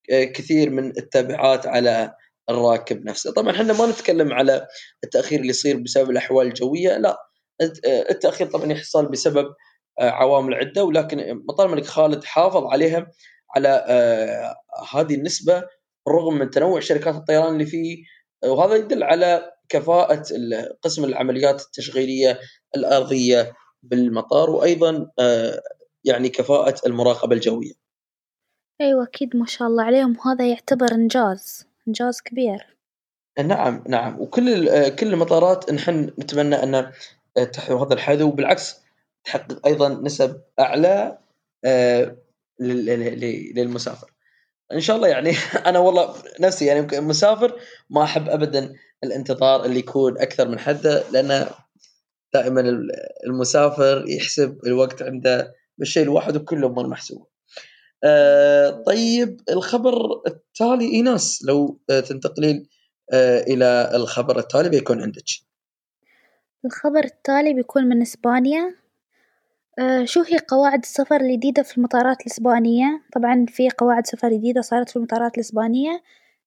كثير من التبعات على الراكب نفسه. طبعا إحنا ما نتكلم على التأخير اللي يصير بسبب الأحوال الجوية لا. التأخير طبعا يحصل بسبب عوامل عده ولكن مطار الملك خالد حافظ عليها على هذه النسبة رغم من تنوع شركات الطيران اللي فيه وهذا يدل على كفاءة قسم العمليات التشغيلية الأرضية بالمطار وأيضا يعني كفاءة المراقبة الجوية. أيوة أكيد ما شاء الله عليهم وهذا يعتبر إنجاز. إنجاز كبير. نعم نعم. وكل كل المطارات نحن نتمنى أن تحذو هذا الحذو وبالعكس تحقق أيضا نسب أعلى للمسافر. إن شاء الله يعني أنا والله نفسي يعني مسافر ما أحب ابدا الانتظار اللي يكون أكثر من حدة لأن دائما المسافر يحسب الوقت عنده بالشيء الواحد وكل امور محسوبه. آه طيب الخبر التالي إيناس لو تنتقلين آه إلى الخبر التالي بيكون عندك. الخبر التالي بيكون من إسبانيا آه، شو هي قواعد السفر الجديدة في المطارات الإسبانية؟ طبعًا في قواعد سفر جديدة صارت في المطارات الإسبانية،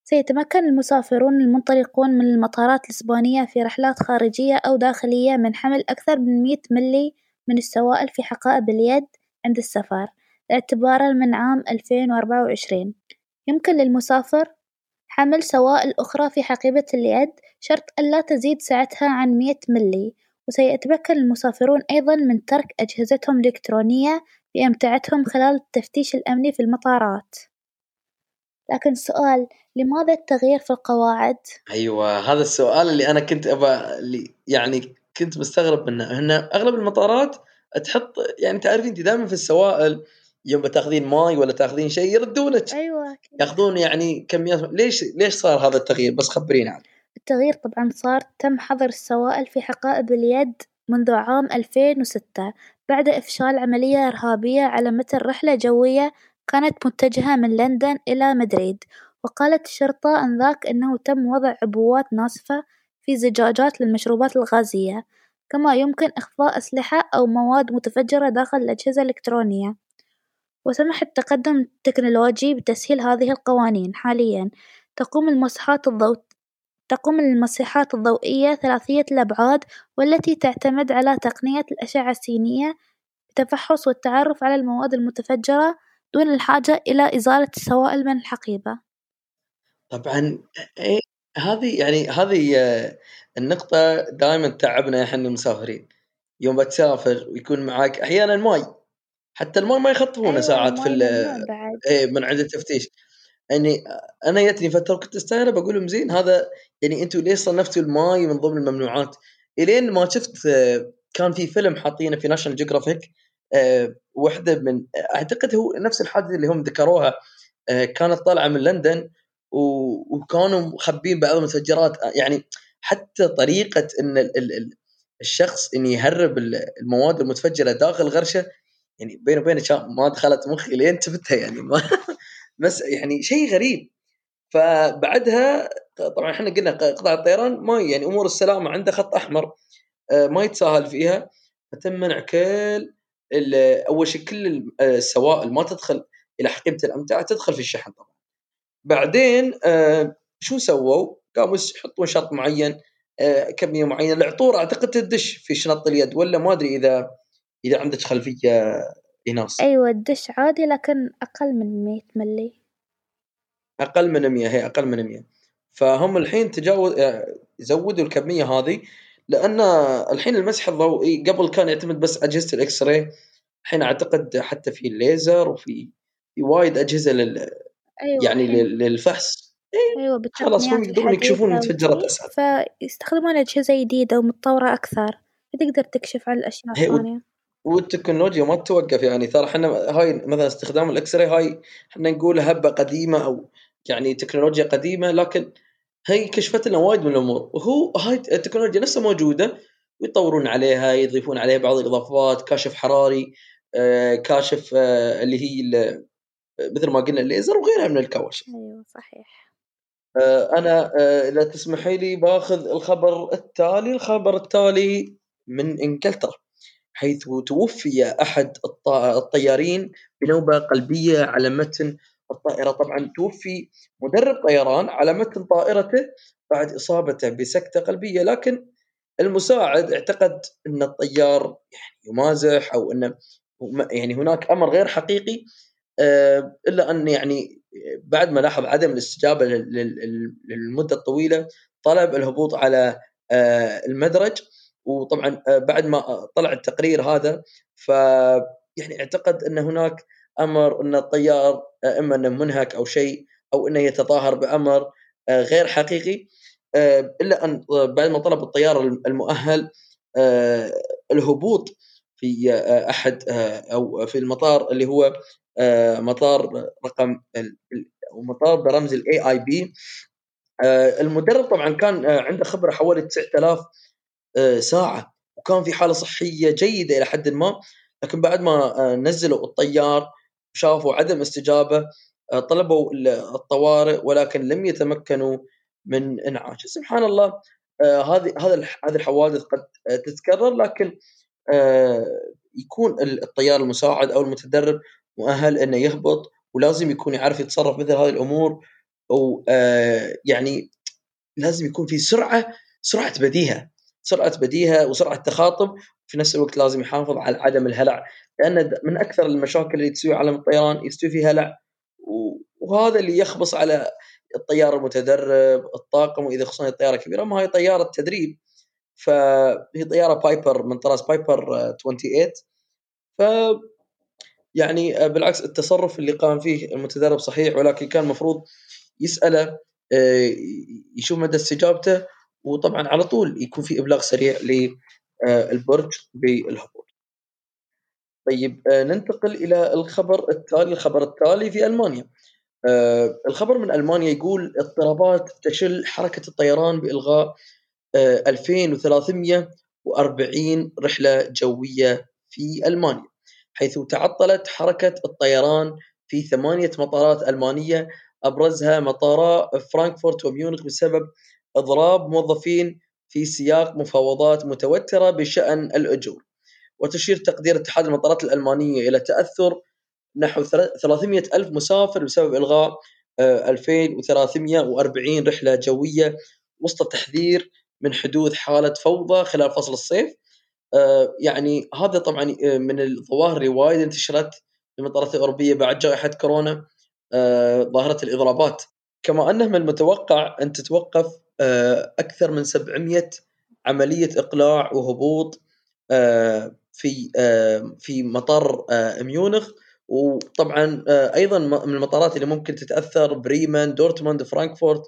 سيتمكن المسافرون المنطلقون من المطارات الإسبانية في رحلات خارجية أو داخلية من حمل أكثر من مية ملي من السوائل في حقائب اليد عند السفر، اعتبارًا من عام ألفين وأربعة وعشرين، يمكن للمسافر حمل سوائل أخرى في حقيبة اليد شرط ألا تزيد سعتها عن مية ملي. وسيتمكن المسافرون أيضًا من ترك أجهزتهم الإلكترونية بأمتعتهم خلال التفتيش الأمني في المطارات، لكن السؤال لماذا التغيير في القواعد؟ أيوه هذا السؤال اللي أنا كنت أبى اللي يعني كنت مستغرب منه، إن أغلب المطارات تحط يعني تعرفين أنتِ دائمًا في السوائل يوم بتاخذين ماي ولا تاخذين شيء يردونك. أيوه. ياخذون يعني كميات. ليش ليش صار هذا التغيير؟ بس خبريني عنه. التغيير طبعًا صار تم حظر السوائل في حقائب اليد منذ عام ألفين وستة بعد إفشال عملية إرهابية على متن رحلة جوية كانت متجهة من لندن إلى مدريد، وقالت الشرطة آنذاك أنه تم وضع عبوات ناسفة في زجاجات للمشروبات الغازية، كما يمكن إخفاء أسلحة أو مواد متفجرة داخل الأجهزة الإلكترونية، وسمح التقدم التكنولوجي بتسهيل هذه القوانين. حاليًا تقوم الماسحات الضو تقوم الماسحات الضوئية ثلاثية الأبعاد والتي تعتمد على تقنية الأشعة السينية للتفحص والتعرف على المواد المتفجرة دون الحاجة إلى إزالة السوائل من الحقيبة. طبعًا إيه هذه يعني هذه النقطة دائمًا تتعبنا إحنا المسافرين، يوم بتسافر ويكون معاك أحيانًا ماي، حتى الماي ما يخطفونه أيوة ساعات في إيه من عند التفتيش. يعني أنا جتني فترة كنت استغرب أقول لهم زين هذا يعني أنتم ليش صنفتوا الماي من ضمن الممنوعات؟ إلين ما شفت كان في فيلم حاطينه في ناشونال جيوغرافيك آه، وحدة من أعتقد هو نفس الحادثة اللي هم ذكروها آه، كانت طالعة من لندن وكانوا مخبين بعض المتفجرات يعني حتى طريقة إن الشخص انه يهرب المواد المتفجرة داخل غرشه يعني بيني وبينك ما دخلت مخي لين شفتها يعني ما بس يعني شيء غريب. فبعدها طبعا إحنا قلنا قطاع الطيران ما يعني أمور السلامة عنده خط أحمر آه، ما يتساهل فيها. فتم منع كل أول شيء كل السوائل ما تدخل إلى حقيبة الأمتعة تدخل في الشحن طبعا. بعدين آه، شو سووا؟ قاموا يحطون شرط معين آه، كمية معينة العطور أعتقد تدش في شنط اليد ولا ما أدري إذا إذا عندك خلفية إيناس أيوة الدش عادي لكن أقل من مية ملي. أقل من مية هي أقل من مية. فهم الحين تجاوز زودوا الكمية هذه لأن الحين المسح الضوئي قبل كان يعتمد بس أجهزة الإكس راي الحين أعتقد حتى في الليزر وفي في وايد أجهزة لل أيوة يعني الحين. للفحص. أيوة خلاص هم يقدرون يكشفون المتفجرات أسهل فيستخدمون أجهزة جديدة ومتطورة أكثر. فتقدر تكشف على الأشياء الثانية. والتكنولوجيا ما تتوقف يعني. ترى إحنا هاي مثلا استخدام ال X-ray هاي إحنا نقول هبة قديمة أو يعني تكنولوجيا قديمة لكن هي كشفت لنا وايد من الأمور. وهو هاي التكنولوجيا نفسها موجودة ويطورون عليها يضيفون عليها بعض الإضافات كاشف حراري آه، كاشف آه، اللي هي مثل ما قلنا الليزر وغيرها من الكواشف. أيوه صحيح. آه، أنا إذا تسمحي لي باخذ الخبر التالي الخبر التالي من إنجلترا. حيث توفي أحد الطيارين بنوبة قلبية على متن الطائرة. طبعا توفي مدرب طيران على متن طائرته بعد إصابته بسكتة قلبية لكن المساعد اعتقد إن الطيار يعني يمازح أو انه يعني هناك أمر غير حقيقي آه، إلا أن يعني بعد ما لاحظ عدم الاستجابة للمدة الطويلة طلب الهبوط على آه، المدرج. وطبعا آه، بعد ما طلع التقرير هذا ف يعني أعتقد أن هناك أمر أن الطيار إما أنه منهك أو شيء أو أنه يتظاهر بأمر غير حقيقي إلا أن بعد ما طلب الطيار المؤهل الهبوط في أحد أو في المطار اللي هو مطار رقم مطار برمز الاي اي بي المدرب طبعا كان عنده خبرة حوالي 9000 ساعة. وكان في حالة صحية جيدة إلى حد ما لكن بعد ما نزلوا الطيار شافوا عدم استجابة طلبوا الطوارئ ولكن لم يتمكنوا من انعاشه سبحان الله هذه هذه الحوادث قد تتكرر لكن يكون الطيار المساعد أو المتدرب مؤهل إنه يهبط ولازم يكون يعرف يتصرف مثل هذه الأمور ويعني لازم يكون في سرعة سرعة بديهة. سرعة بديهة وسرعة تخاطب في نفس الوقت لازم يحافظ على عدم الهلع. لأن من أكثر المشاكل اللي تسوي عالم الطيران يستوي فيه هلع. وهذا اللي يخبص على الطيار المتدرب الطاقم وإذا خصوصا الطيارة كبيرة ما هي طيارة تدريب فهي طيارة بايبر من طراز بايبر 28 ف يعني بالعكس التصرف اللي قام فيه المتدرب صحيح ولكن كان المفروض يسأله آه، يشوف مدى استجابته. وطبعا على طول يكون في إبلاغ سريع للبرج بالهبوط. طيب آه، ننتقل إلى الخبر التالي، الخبر التالي في ألمانيا. آه، الخبر من ألمانيا يقول اضطرابات تشل حركة الطيران بإلغاء 2340 رحلة جوية في ألمانيا. حيث تعطلت حركة الطيران في ثمانية مطارات ألمانية أبرزها مطارا فرانكفورت وميونخ بسبب إضراب موظفين في سياق مفاوضات متوترة بشأن الأجور. وتشير تقدير اتحاد المطارات الألمانية إلى تأثر نحو 300 ألف مسافر بسبب إلغاء 2340 آه، رحلة جوية وسط تحذير من حدوث حالة فوضى خلال فصل الصيف. آه، يعني هذا طبعا آه، من الظواهر اللي وايد انتشرت في المطارات الأوروبية بعد جائحة كورونا ظاهرة الإضرابات. كما أنه من المتوقع أن تتوقف أكثر من 700 عملية إقلاع وهبوط في في مطار ميونخ. وطبعا أيضا من المطارات اللي ممكن تتأثر بريمن دورتموند فرانكفورت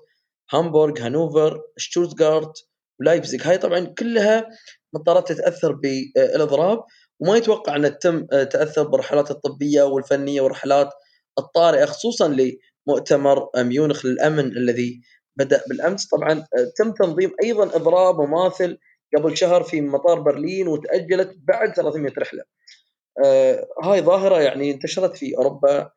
هامبورغ هانوفر شتوتغارت ولايبزيغ هاي طبعا كلها مطارات تتأثر بالاضراب وما يتوقع أن تتم تأثر بالرحلات الطبية والفنية والرحلات الطارئة خصوصا لمؤتمر ميونخ للأمن الذي بدأ بالأمس طبعا تم تنظيم أيضا إضراب مماثل قبل شهر في مطار برلين وتأجلت بعد 300 رحلة. آه هاي ظاهرة يعني انتشرت في أوروبا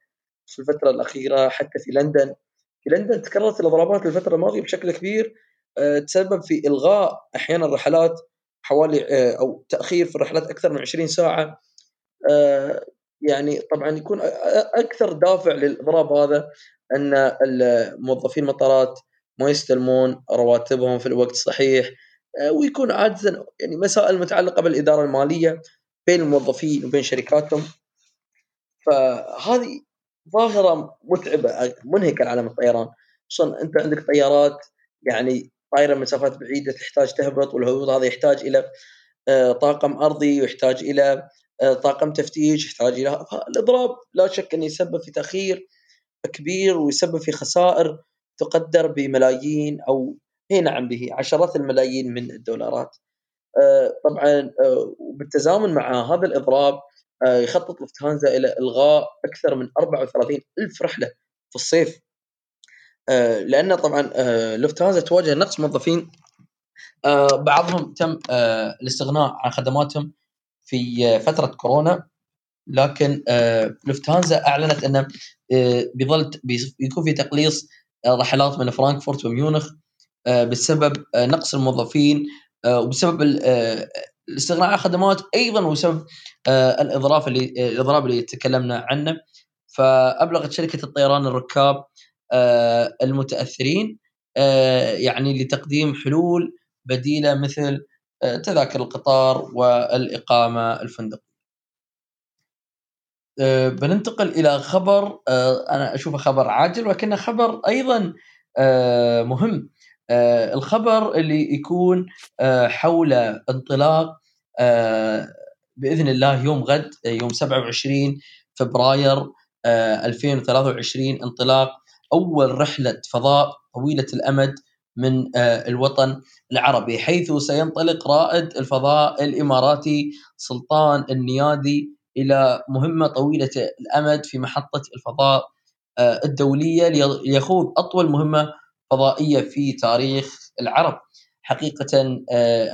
في الفترة الأخيرة حتى في لندن. في لندن تكررت الإضرابات الفترة الماضية بشكل كبير آه تسبب في إلغاء أحيانا رحلات حوالي آه، أو تأخير في الرحلات أكثر من 20 ساعة آه، يعني طبعا يكون أكثر دافع للإضراب هذا أن الموظفين المطارات ما يستلمون رواتبهم في الوقت الصحيح آه، ويكون عادة يعني مسائل متعلقة بالإدارة المالية بين الموظفين وبين شركاتهم. فهذه ظاهرة متعبة منهكة لعالم الطيران. خصوصا أنت عندك طيارات يعني طايره مسافات بعيدة تحتاج تهبط والهبوط هذا يحتاج إلى آه، طاقم أرضي ويحتاج إلى آه، طاقم تفتيش يحتاج إلى الاضراب لا شك انه يسبب في تأخير كبير ويسبب في خسائر. تقدر بملايين أو هي نعم به عشرات الملايين من الدولارات. طبعا وبالتزامن مع هذا الإضراب يخطط لفتهانزا إلى إلغاء أكثر من 34 ألف رحلة في الصيف. لأن طبعا لفتهانزا تواجه نقص موظفين. بعضهم تم الاستغناء عن خدماتهم في فترة كورونا. لكن لفتهانزا أعلنت أنه بيظل بيكون في تقليص رحلات من فرانكفورت وميونخ بسبب نقص الموظفين وبسبب الاستغناء عن خدمات أيضا وبسبب الاضراب اللي الإضراب اللي تكلمنا عنه فأبلغت شركة الطيران الركاب المتأثرين يعني لتقديم حلول بديلة مثل تذاكر القطار والإقامة الفندقية. بننتقل إلى خبر أنا أشوفه خبر عاجل ولكنه خبر أيضا مهم. الخبر اللي يكون حول انطلاق بإذن الله يوم غد يوم 27 فبراير 2023 انطلاق أول رحلة فضاء طويلة الأمد من الوطن العربي حيث سينطلق رائد الفضاء الإماراتي سلطان النيادي إلى مهمة طويلة الأمد في محطة الفضاء الدولية ليخوض أطول مهمة فضائية في تاريخ العرب. حقيقة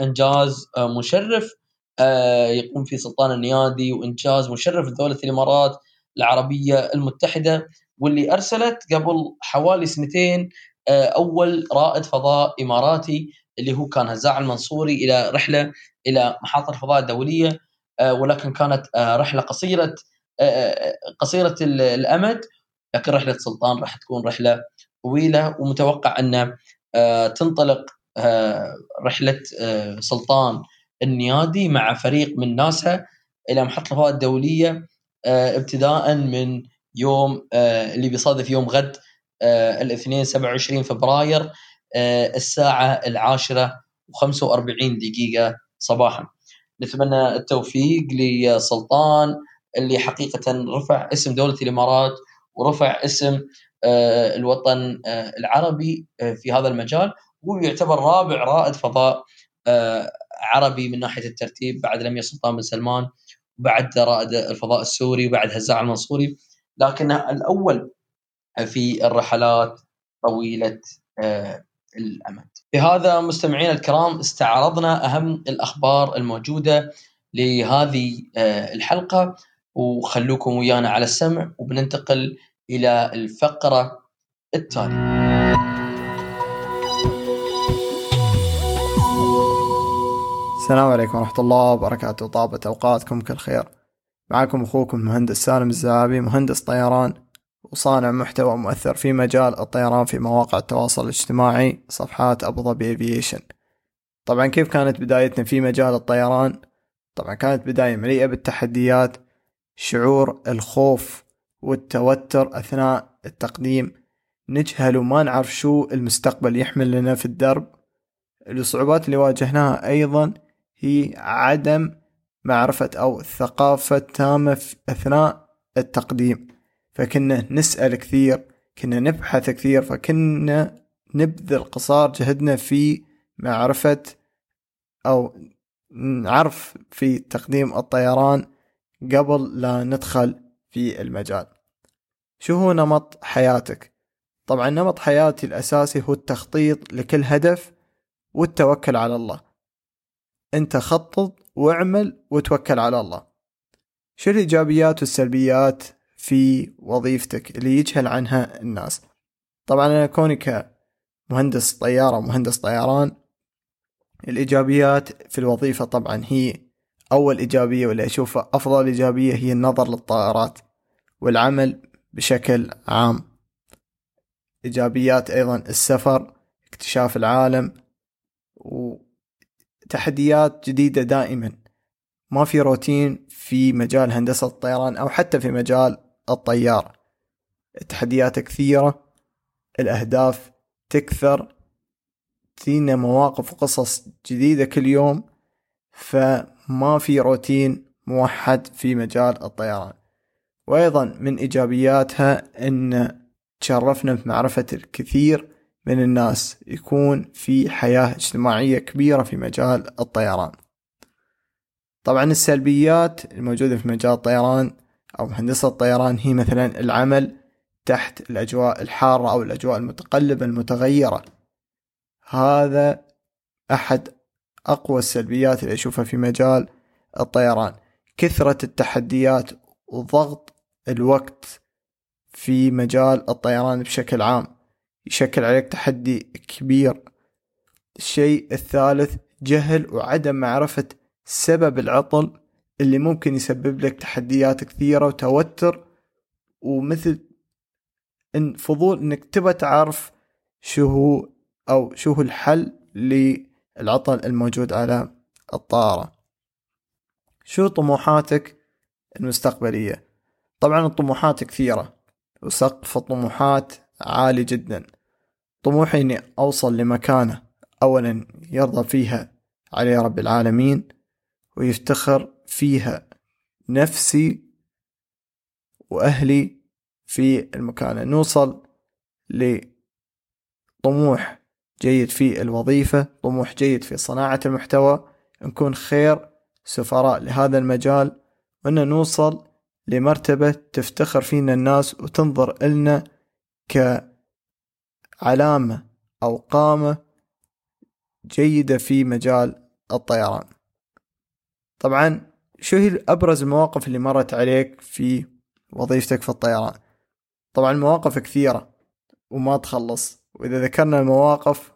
إنجاز مشرف يقوم فيه سلطان النيادي وإنجاز مشرف لدوله الإمارات العربية المتحدة واللي أرسلت قبل حوالي سنتين أول رائد فضاء إماراتي اللي هو كان هزاع المنصوري إلى رحلة إلى محطة الفضاء الدولية. ولكن كانت رحلة قصيرة قصيرة الأمد لكن رحلة سلطان راح تكون رحلة طويلة ومتوقع أن تنطلق رحلة سلطان النيادي مع فريق من ناسا إلى محطة الفضاء الدولية ابتداء من يوم اللي بيصادف يوم غد الاثنين 27 فبراير الساعة العاشرة و45 دقيقة صباحا. نتمنى التوفيق لسلطان اللي حقيقة رفع اسم دولة الإمارات ورفع اسم الوطن العربي في هذا المجال. هو يعتبر رابع رائد فضاء عربي من ناحية الترتيب. بعد الأمير سلطان بن سلمان وبعد رائد الفضاء السوري وبعد هزاع المنصوري. لكنه الأول في الرحلات طويلة الامد. بهذا مستمعينا الكرام استعرضنا أهم الأخبار الموجودة لهذه الحلقة وخلوكم ويانا على السمع وبننتقل إلى الفقرة التالية. السلام عليكم ورحمة الله وبركاته طابت أوقاتكم كل خير معكم أخوكم المهندس سالم الزعابي مهندس طيران وصانع محتوى مؤثر في مجال الطيران في مواقع التواصل الاجتماعي صفحات أبو ظبي افيشن طبعا كيف كانت بدايتنا في مجال الطيران؟ طبعا كانت بداية مليئة بالتحديات شعور الخوف والتوتر أثناء التقديم. نجهل وما نعرف شو المستقبل يحمل لنا في الدرب. الصعوبات اللي واجهناها أيضا هي عدم معرفة أو ثقافة تامة أثناء التقديم. فكنا نسأل كثير كنا نبحث كثير فكنا نبذل قصار جهدنا في معرفة أو نعرف في تقديم الطيران قبل لا ندخل في المجال. شو هو نمط حياتك؟ طبعا نمط حياتي الأساسي هو التخطيط لكل هدف والتوكل على الله. أنت خطط واعمل وتوكل على الله. شو الإيجابيات والسلبيات في وظيفتك اللي يجهل عنها الناس. طبعا أنا كوني كمهندس طيارة مهندس طيران الإيجابيات في الوظيفة طبعا هي أول إيجابية واللي أشوفها أفضل إيجابية هي النظر للطائرات والعمل بشكل عام. إيجابيات أيضا السفر اكتشاف العالم وتحديات جديدة دائما. ما في روتين في مجال هندسة الطيران أو حتى في مجال الطيار التحديات كثيرة الأهداف تكثر تينا مواقف وقصص جديدة كل يوم فما في روتين موحد في مجال الطيران. وأيضا من إيجابياتها أن تشرفنا بمعرفة الكثير من الناس يكون في حياة اجتماعية كبيرة في مجال الطيران. طبعا السلبيات الموجودة في مجال الطيران أو هندسة الطيران هي مثلا العمل تحت الأجواء الحارة أو الأجواء المتقلبة المتغيرة. هذا أحد أقوى السلبيات اللي أشوفها في مجال الطيران. كثرة التحديات وضغط الوقت في مجال الطيران بشكل عام يشكل عليك تحدي كبير. الشيء الثالث جهل وعدم معرفة سبب العطل اللي ممكن يسبب لك تحديات كثيرة وتوتر ومثل إن فضول إنك تبى تعرف شو هو أو شو هو الحل للعطل الموجود على الطائرة. شو طموحاتك المستقبلية؟ طبعا الطموحات كثيرة وسقف الطموحات عالي جدا. طموحي إني أوصل لمكانة اولا يرضى فيها علي رب العالمين ويفتخر فيها نفسي وأهلي في المكان. نوصل لطموح جيد في الوظيفة طموح جيد في صناعة المحتوى نكون خير سفراء لهذا المجال وأن نوصل لمرتبة تفتخر فينا الناس وتنظر إلنا كعلامة أو قامة جيدة في مجال الطيران. طبعا شو هي أبرز المواقف اللي مرت عليك في وظيفتك في الطيران؟ طبعا المواقف كثيرة وما تخلص وإذا ذكرنا المواقف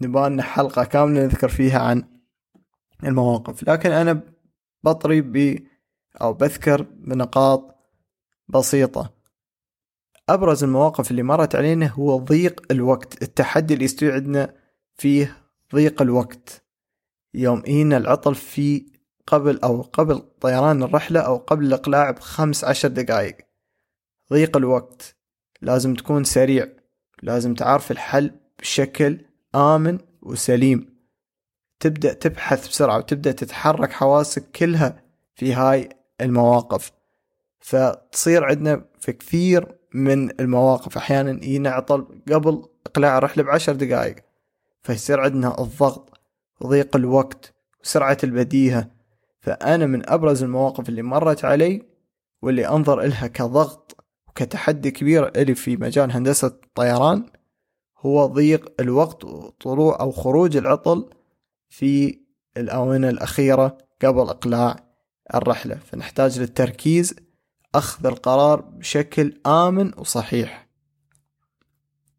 نبالنا حلقة كاملة نذكر فيها عن المواقف لكن أنا بطري ب أو بذكر بنقاط بسيطة. أبرز المواقف اللي مرت علينا هو ضيق الوقت التحدي اللي يستوعدنا فيه ضيق الوقت. يوم إينا العطل في قبل أو قبل طيران الرحلة أو قبل الإقلاع بخمس عشر دقائق. ضيق الوقت. لازم تكون سريع. لازم تعرف الحل بشكل آمن وسليم. تبدأ تبحث بسرعة وتبدأ تتحرك حواسك كلها في هاي المواقف. فتصير عندنا في كثير من المواقف. أحيانا ينعطل قبل إقلاع الرحلة بعشر دقائق. فيصير عندنا الضغط وضيق الوقت وسرعة البديهة. فأنا من أبرز المواقف اللي مرت علي واللي أنظر إلها كضغط وكتحدي كبير إلي في مجال هندسة الطيران هو ضيق الوقت وطلوع أو خروج العطل في الآونة الأخيرة قبل إقلاع الرحلة. فنحتاج للتركيز أخذ القرار بشكل آمن وصحيح.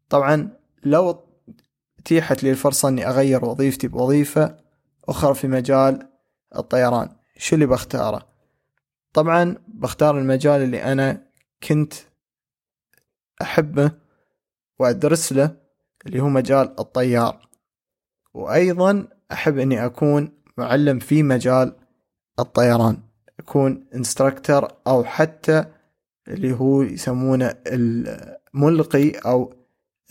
طبعا لو اتيحت لي الفرصة أني أغير وظيفتي بوظيفة أخرى في مجال الطيران شو اللي بختاره؟ طبعا بختار المجال اللي أنا كنت أحبه وأدرس له اللي هو مجال الطيار. وأيضا أحب أني أكون معلم في مجال الطيران أكون انستراكتر أو حتى اللي هو يسمونه الملقي أو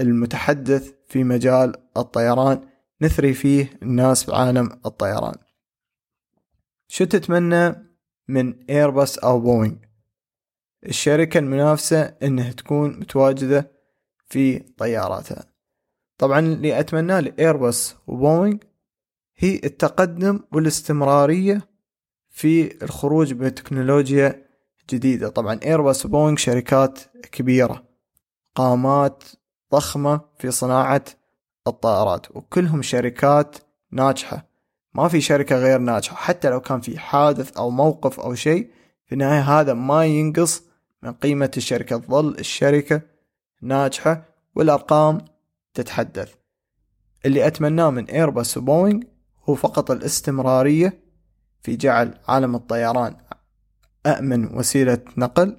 المتحدث في مجال الطيران نثري فيه الناس بعالم الطيران. شو تتمنى من ايرباص أو بوينغ الشركة المنافسة إنها تكون متواجدة في طياراتها. طبعا اللي أتمناه لايرباص وبوينغ هي التقدم والاستمرارية في الخروج بتكنولوجيا جديدة. طبعا ايرباص وبوينغ شركات كبيرة قامات ضخمة في صناعة الطائرات وكلهم شركات ناجحة. ما في شركة غير ناجحة. حتى لو كان في حادث أو موقف أو شيء في النهاية هذا ما ينقص من قيمة الشركة. تظل الشركة ناجحة والأرقام تتحدث. اللي أتمناه من إيرباص وبوينغ هو فقط الاستمرارية في جعل عالم الطيران أأمن وسيلة نقل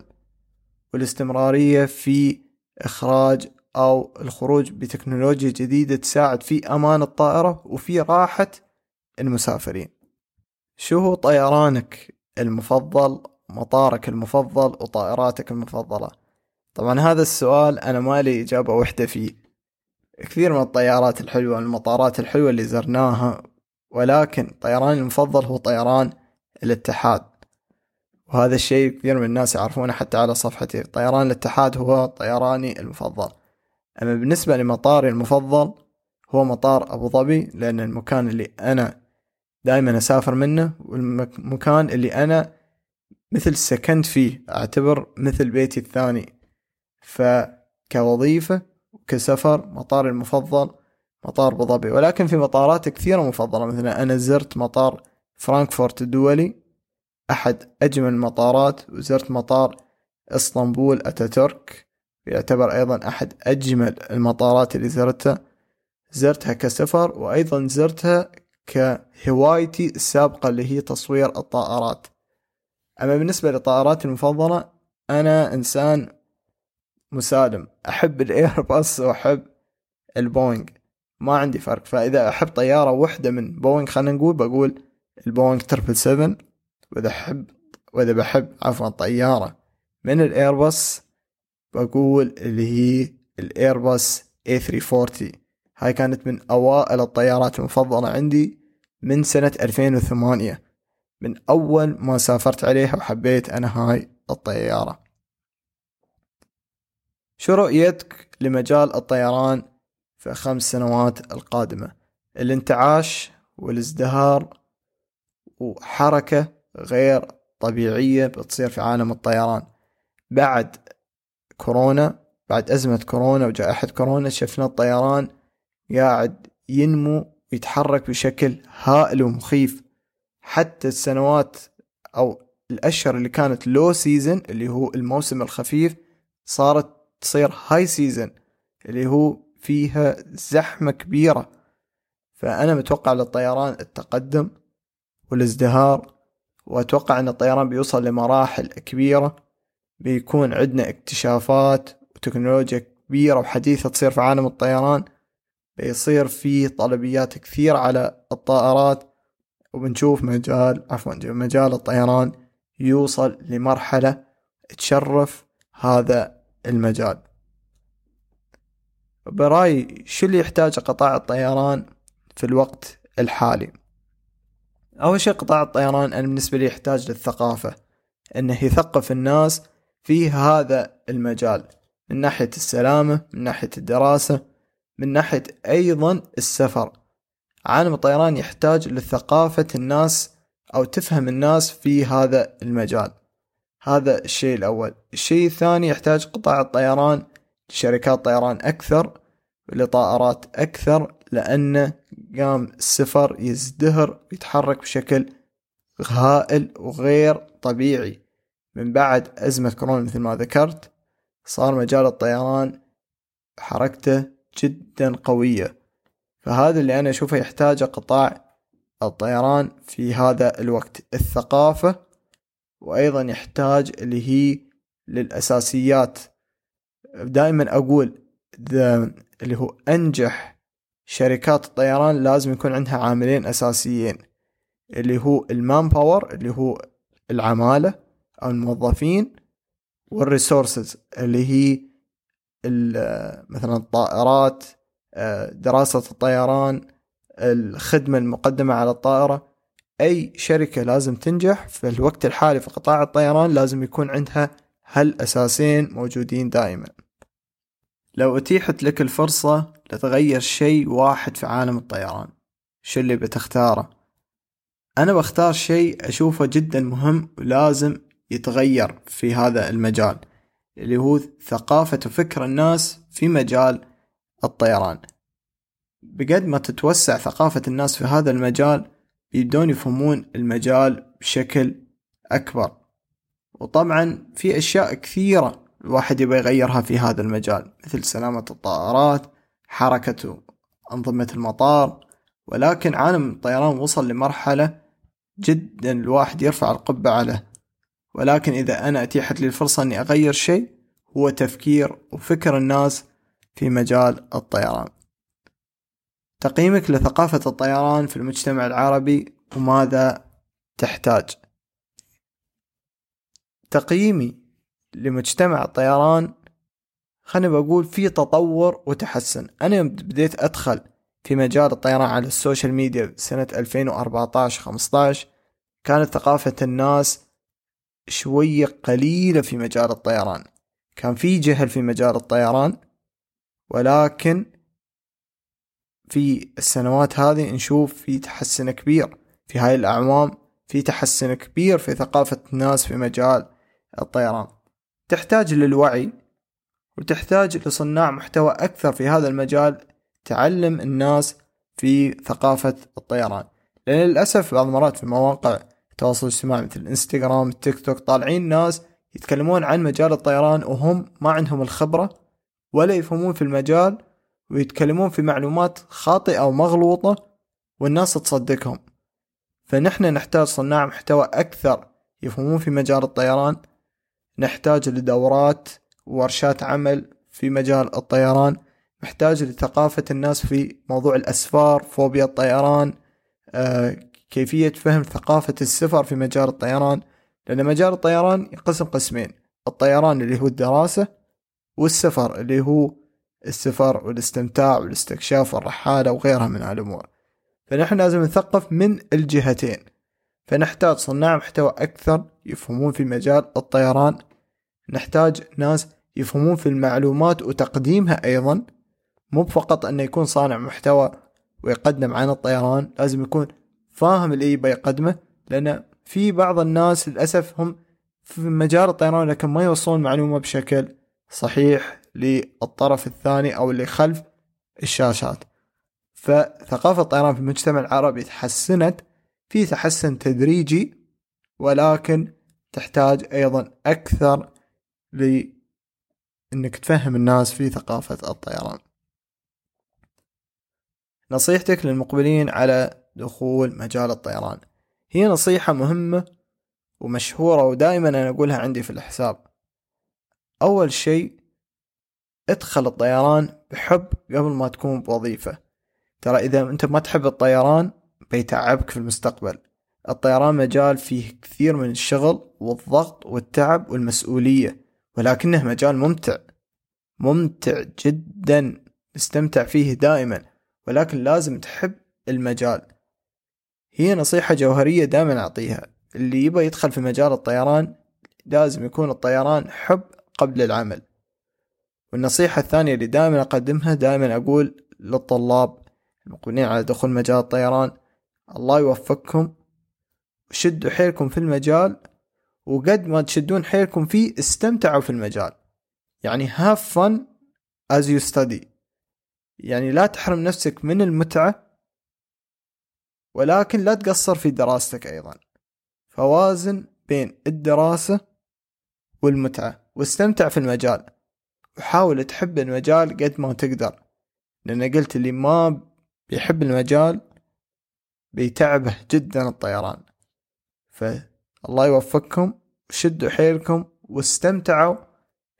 والاستمرارية في إخراج أو الخروج بتكنولوجيا جديدة تساعد في أمان الطائرة وفي راحة المسافرين. شو هو طيرانك المفضل مطارك المفضل وطائراتك المفضلة؟ طبعا هذا السؤال أنا ما لي إجابة وحدة فيه. كثير من الطيارات الحلوة المطارات الحلوة اللي زرناها ولكن طيراني المفضل هو طيران الاتحاد. وهذا الشيء كثير من الناس يعرفونه حتى على صفحتي. طيران الاتحاد هو طيراني المفضل. أما بالنسبة لمطاري المفضل هو مطار أبو ظبي لأن المكان اللي أنا دائما أسافر منه والمكان اللي أنا مثل سكنت فيه أعتبر مثل بيتي الثاني. فكوظيفة وكسفر مطار المفضل مطار أبو ظبي. ولكن في مطارات كثيرة مفضلة مثلا أنا زرت مطار فرانكفورت الدولي أحد أجمل المطارات وزرت مطار إسطنبول أتاتورك. يعتبر أيضا أحد أجمل المطارات اللي زرتها. زرتها كسفر وأيضا زرتها كهوايتي السابقة اللي هي تصوير الطائرات. أما بالنسبة لطائراتي المفضلة أنا إنسان مسالم. أحب الإيرباص وأحب البوينغ. ما عندي فرق. فإذا أحب طيارة واحدة من بوينغ خلينا نقول بقول البوينغ triple seven. وإذا أحب وإذا بحب عفوا طيارة من الإيرباص بقول اللي هي الإيرباص A340 هاي كانت من أوائل الطيارات المفضلة عندي من سنة 2008 من أول ما سافرت عليها وحبيت أنا هاي الطيارة. شو رؤيتك لمجال الطيران في خمس سنوات القادمة؟ الانتعاش والازدهار وحركة غير طبيعية بتصير في عالم الطيران. بعد كورونا بعد أزمة كورونا وجائحة كورونا شفنا الطيران قاعد ينمو ويتحرك بشكل هائل ومخيف. حتى السنوات أو الأشهر اللي كانت low season اللي هو الموسم الخفيف صارت تصير high season اللي هو فيها زحمة كبيرة. فأنا متوقع للطيران التقدم والازدهار وأتوقع أن الطيران بيوصل لمراحل كبيرة. بيكون عندنا اكتشافات وتكنولوجيا كبيرة وحديثة تصير في عالم الطيران. بيصير في طلبيات كثير على الطائرات وبنشوف مجال عفوا مجال الطيران يوصل لمرحلة تشرف هذا المجال. برأيي شو اللي يحتاج قطاع الطيران في الوقت الحالي؟ أول شيء قطاع الطيران أنا بالنسبة لي يحتاج للثقافة أنه يثقف الناس في هذا المجال من ناحية السلامة من ناحية الدراسة من ناحية أيضا السفر. عالم الطيران يحتاج لثقافة الناس أو تفهم الناس في هذا المجال. هذا الشيء الأول. الشيء الثاني يحتاج قطاع الطيران لشركات طيران أكثر لطائرات أكثر لأن قام السفر يزدهر ويتحرك بشكل هائل وغير طبيعي. من بعد أزمة كورونا مثل ما ذكرت صار مجال الطيران حركته جدا قوية. فهذا اللي أنا أشوفه يحتاجه قطاع الطيران في هذا الوقت. الثقافة وأيضا يحتاج اللي هي للأساسيات. دائما أقول اللي هو أنجح شركات الطيران لازم يكون عندها عاملين أساسيين. اللي هو ال manpower اللي هو العمالة أو الموظفين وال resources اللي هي مثلا الطائرات دراسة الطيران الخدمة المقدمة على الطائرة. أي شركة لازم تنجح في الوقت الحالي في قطاع الطيران لازم يكون عندها هالأساسين موجودين دائما. لو أتيحت لك الفرصة لتغير شيء واحد في عالم الطيران شو اللي بتختاره؟ أنا بختار شيء أشوفه جدا مهم ولازم يتغير في هذا المجال. اللي هو ثقافة وفكر الناس في مجال الطيران. بقد ما تتوسع ثقافة الناس في هذا المجال بيبدون يفهمون المجال بشكل أكبر. وطبعا في أشياء كثيرة الواحد يبغى يغيرها في هذا المجال مثل سلامة الطائرات حركة أنظمة المطار. ولكن عالم الطيران وصل لمرحلة جدا الواحد يرفع القبة عليه ولكن إذا أنا أتيحت لي الفرصة أني أغير شيء هو تفكير وفكر الناس في مجال الطيران. تقييمك لثقافة الطيران في المجتمع العربي وماذا تحتاج؟ تقييمي لمجتمع الطيران خليني بقول في تطور وتحسن. أنا بديت أدخل في مجال الطيران على ال social media سنة 2014-15 كانت ثقافة الناس شوية قليلة في مجال الطيران. كان في جهل في مجال الطيران ولكن في السنوات هذه نشوف في تحسن كبير. في هاي الأعوام في تحسن كبير في ثقافة الناس في مجال الطيران. تحتاج للوعي وتحتاج لصناع محتوى أكثر في هذا المجال تعلم الناس في ثقافة الطيران. لأن للأسف بعض المرات في مواقع التواصل الاجتماعي مثل الإنستغرام التيك توك طالعين ناس يتكلمون عن مجال الطيران وهم ما عندهم الخبرة ولا يفهمون في المجال ويتكلمون في معلومات خاطئة ومغلوطة والناس تصدقهم. فنحن نحتاج صناع محتوى أكثر يفهمون في مجال الطيران. نحتاج لدورات وورشات عمل في مجال الطيران. محتاج لثقافة الناس في موضوع الأسفار فوبيا الطيران آه، كيفية فهم ثقافة السفر في مجال الطيران لأن مجال الطيران ينقسم قسمين الطيران اللي هو الدراسة والسفر اللي هو السفر والاستمتاع والاستكشاف والرحالة وغيرها من الأمور فنحن لازم نثقف من الجهتين. فنحتاج صناع محتوى أكثر يفهمون في مجال الطيران نحتاج ناس يفهمون في المعلومات وتقديمها أيضا. مو فقط أنه يكون صانع محتوى ويقدم عن الطيران لازم يكون فاهم اللي يبى يقدمه لأن في بعض الناس للأسف هم في مجال الطيران لكن ما يوصلون معلومة بشكل صحيح للطرف الثاني أو اللي خلف الشاشات. فثقافة الطيران في المجتمع العربي تحسنت في تحسن تدريجي ولكن تحتاج أيضا أكثر لأنك تفهم الناس في ثقافة الطيران. نصيحتك للمقبلين على دخول مجال الطيران. هي نصيحة مهمة ومشهورة ودائما أنا أقولها عندي في الحساب. أول شيء ادخل الطيران بحب قبل ما تكون بوظيفة. ترى إذا أنت ما تحب الطيران بيتعبك في المستقبل. الطيران مجال فيه كثير من الشغل والضغط والتعب والمسؤولية ولكنه مجال ممتع. ممتع جدا نستمتع فيه دائما ولكن لازم تحب المجال. هي نصيحة جوهرية دائما أعطيها. اللي يبغى يدخل في مجال الطيران لازم يكون الطيران حب قبل العمل. والنصيحة الثانية اللي دائما أقدمها دائما أقول للطلاب المقبلين على دخول مجال الطيران الله يوفقكم وشدوا حيلكم في المجال وقد ما تشدون حيلكم فيه استمتعوا في المجال. يعني have fun as you study. يعني لا تحرم نفسك من المتعة ولكن لا تقصر في دراستك أيضا. فوازن بين الدراسة والمتعة. واستمتع في المجال. وحاول تحب المجال قد ما تقدر. لأن قلت اللي ما بيحب المجال بيتعبه جدا الطيران. فالله يوفقكم وشدوا حيلكم واستمتعوا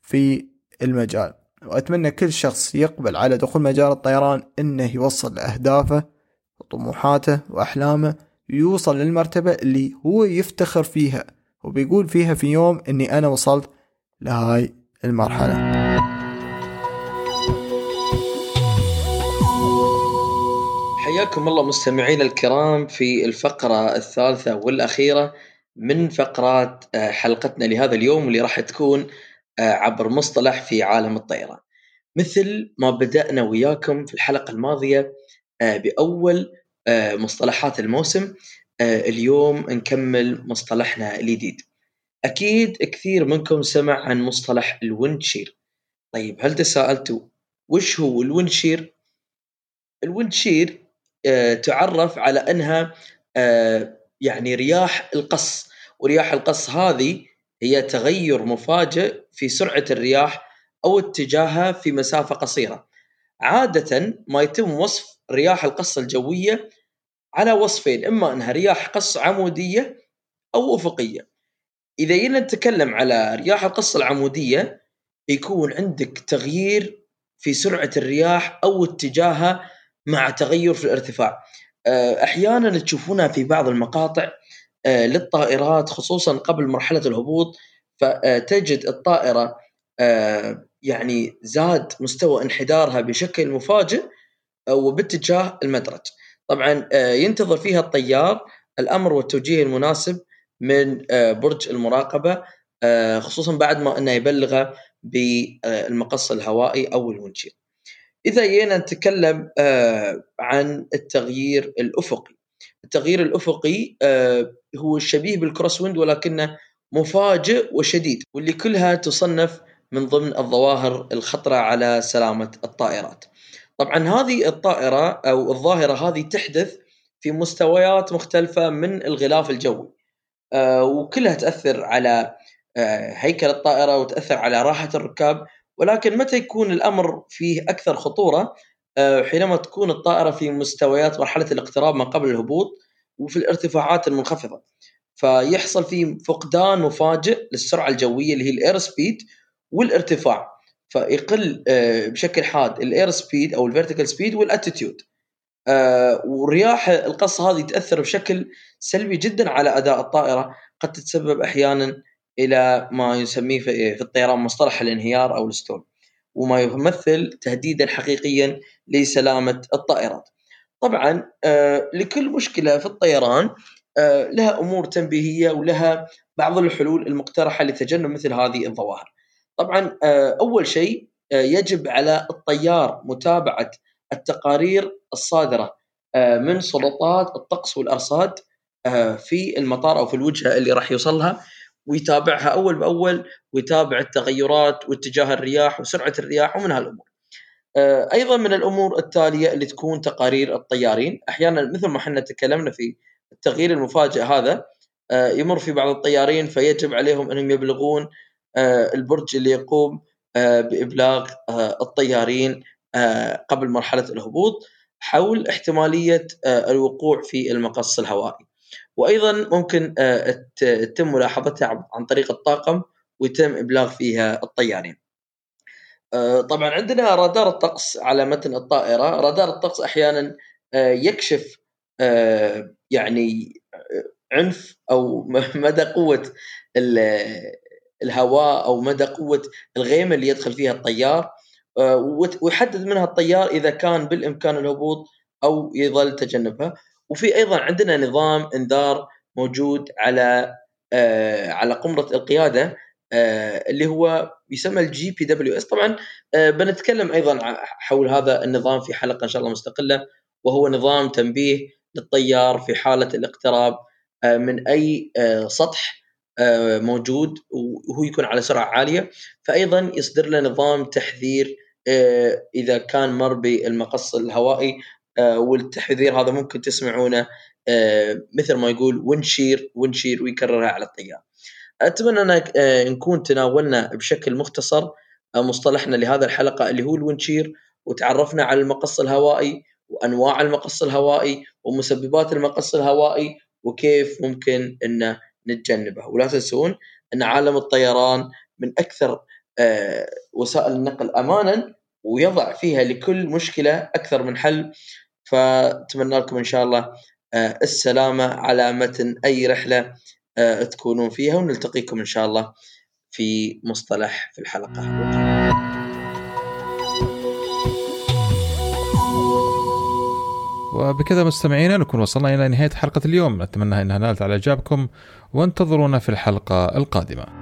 في المجال. وأتمنى كل شخص يقبل على دخول مجال الطيران إنه يوصل لأهدافه وطموحاته وأحلامه يوصل للمرتبة اللي هو يفتخر فيها وبيقول فيها في يوم إني أنا وصلت لهاي المرحلة. حياكم الله مستمعينا الكرام في الفقرة الثالثة والأخيرة من فقرات آه، حلقتنا لهذا اليوم واللي راح تكون آه، عبر مصطلح في عالم الطيران. مثل ما بدأنا وياكم في الحلقة الماضية آه، بأول مصطلحات الموسم اليوم نكمل مصطلحنا الجديد أكيد كثير منكم سمع عن مصطلح ال wind shear طيب هل تساءلتوا وش هو الويندشير؟ الويندشير آه، تعرف على أنها آه، يعني رياح القص ورياح القص هذه هي تغير مفاجئ في سرعة الرياح أو اتجاهها في مسافة قصيرة. عادة ما يتم وصف رياح القص الجوية على وصفين إما أنها رياح قص عمودية أو افقيه. إذا جينا نتكلم على رياح القص العمودية يكون عندك تغيير في سرعة الرياح أو اتجاهها مع تغير في الارتفاع آه، أحيانا تشوفونها في بعض المقاطع آه، للطائرات خصوصا قبل مرحلة الهبوط فتجد آه، يعني زاد مستوى انحدارها بشكل مفاجئ وباتجاه المدرج. طبعا ينتظر فيها الطيار الأمر والتوجيه المناسب من برج المراقبة خصوصا بعد ما إنه يبلغه بالمقص الهوائي أو الونشيل إذا جينا نتكلم آه، عن التغيير الأفقي. التغيير الأفقي آه، هو شبيه بالكروس ويند ولكنه مفاجئ وشديد واللي كلها تصنف من ضمن الظواهر الخطرة على سلامة الطائرات. طبعا هذه الطائرة أو الظاهرة هذه تحدث في مستويات مختلفة من الغلاف الجوي. آه، وكلها تأثر على آه، هيكل الطائرة وتأثر على راحة الركاب ولكن متى يكون الأمر فيه أكثر خطورة آه، حينما تكون الطائرة في مستويات مرحلة الاقتراب ما قبل الهبوط وفي الارتفاعات المنخفضة فيحصل فيه فقدان مفاجئ للسرعة الجوية اللي هي ال air speed والارتفاع فيقل بشكل حاد ال air speed أو ال vertical speed وال altitude ورياح القص هذه تأثر بشكل سلبي جدا على أداء الطائرة قد تتسبب أحيانا إلى ما يسميه في الطيران مصطلح الانهيار أو الستول وما يمثل تهديدا حقيقيا لسلامة الطائرات. طبعا آه، لكل مشكلة في الطيران آه، لها أمور تنبيهية ولها بعض الحلول المقترحة لتجنب مثل هذه الظواهر. طبعا آه، أول شيء يجب على الطيار متابعة التقارير الصادرة من سلطات الطقس والأرصاد في المطار أو في الوجهة اللي راح يوصلها ويتابعها أول بأول ويتابع التغيرات واتجاه الرياح وسرعة الرياح ومن هالأمور. آه، أيضا من الأمور التالية اللي تكون تقارير الطيارين، أحيانا مثل ما إحنا تكلمنا في التغيير المفاجئ هذا آه، يمر في بعض الطيارين فيجب عليهم أنهم يبلغون آه، البرج اللي يقوم بإبلاغ الطيارين قبل مرحلة الهبوط حول احتمالية الوقوع في المقص الهوائي. وأيضا ممكن آه، تتم ملاحظتها عن طريق الطاقم ويتم إبلاغ فيها الطيارين. آه، طبعا عندنا رادار الطقس على متن الطائرة، رادار الطقس أحيانا آه، يكشف يعني عنف أو مدى قوة الهواء أو مدى قوة الغيمة اللي يدخل فيها الطيار ويحدد منها الطيار إذا كان بالإمكان الهبوط أو يظل تجنبها. وفي أيضا عندنا نظام إنذار موجود على آه على قمرة القيادة آه اللي هو يسمى ال GPWS طبعا آه بنتكلم أيضا حول هذا النظام في حلقة إن شاء الله مستقلة وهو نظام تنبيه للطيار في حالة الاقتراب آه من أي آه سطح آه موجود وهو يكون على سرعة عالية فايضا يصدر له نظام تحذير آه، إذا كان مر بالمقص الهوائي آه، والتحذير هذا ممكن تسمعونه آه، مثل ما يقول ونشير ونشير ويكررها على الطيار. أتمنى أن آه، نكون تناولنا بشكل مختصر مصطلحنا لهذا الحلقة اللي هو الونشير وتعرفنا على المقص الهوائي وأنواع المقص الهوائي ومسببات المقص الهوائي وكيف ممكن ان نتجنبه ولا تنسون أن عالم الطيران من أكثر وسائل النقل امانا ويضع فيها لكل مشكلة أكثر من حل. فأتمنى لكم إن شاء الله آه، السلامة على متن أي رحلة آه، تكونون فيها. ونلتقيكم إن شاء الله في مصطلح في الحلقة وبكذا مستمعينا نكون وصلنا إلى نهاية حلقة اليوم. نتمنى إنها نالت على إعجابكم وانتظرونا في الحلقة القادمة.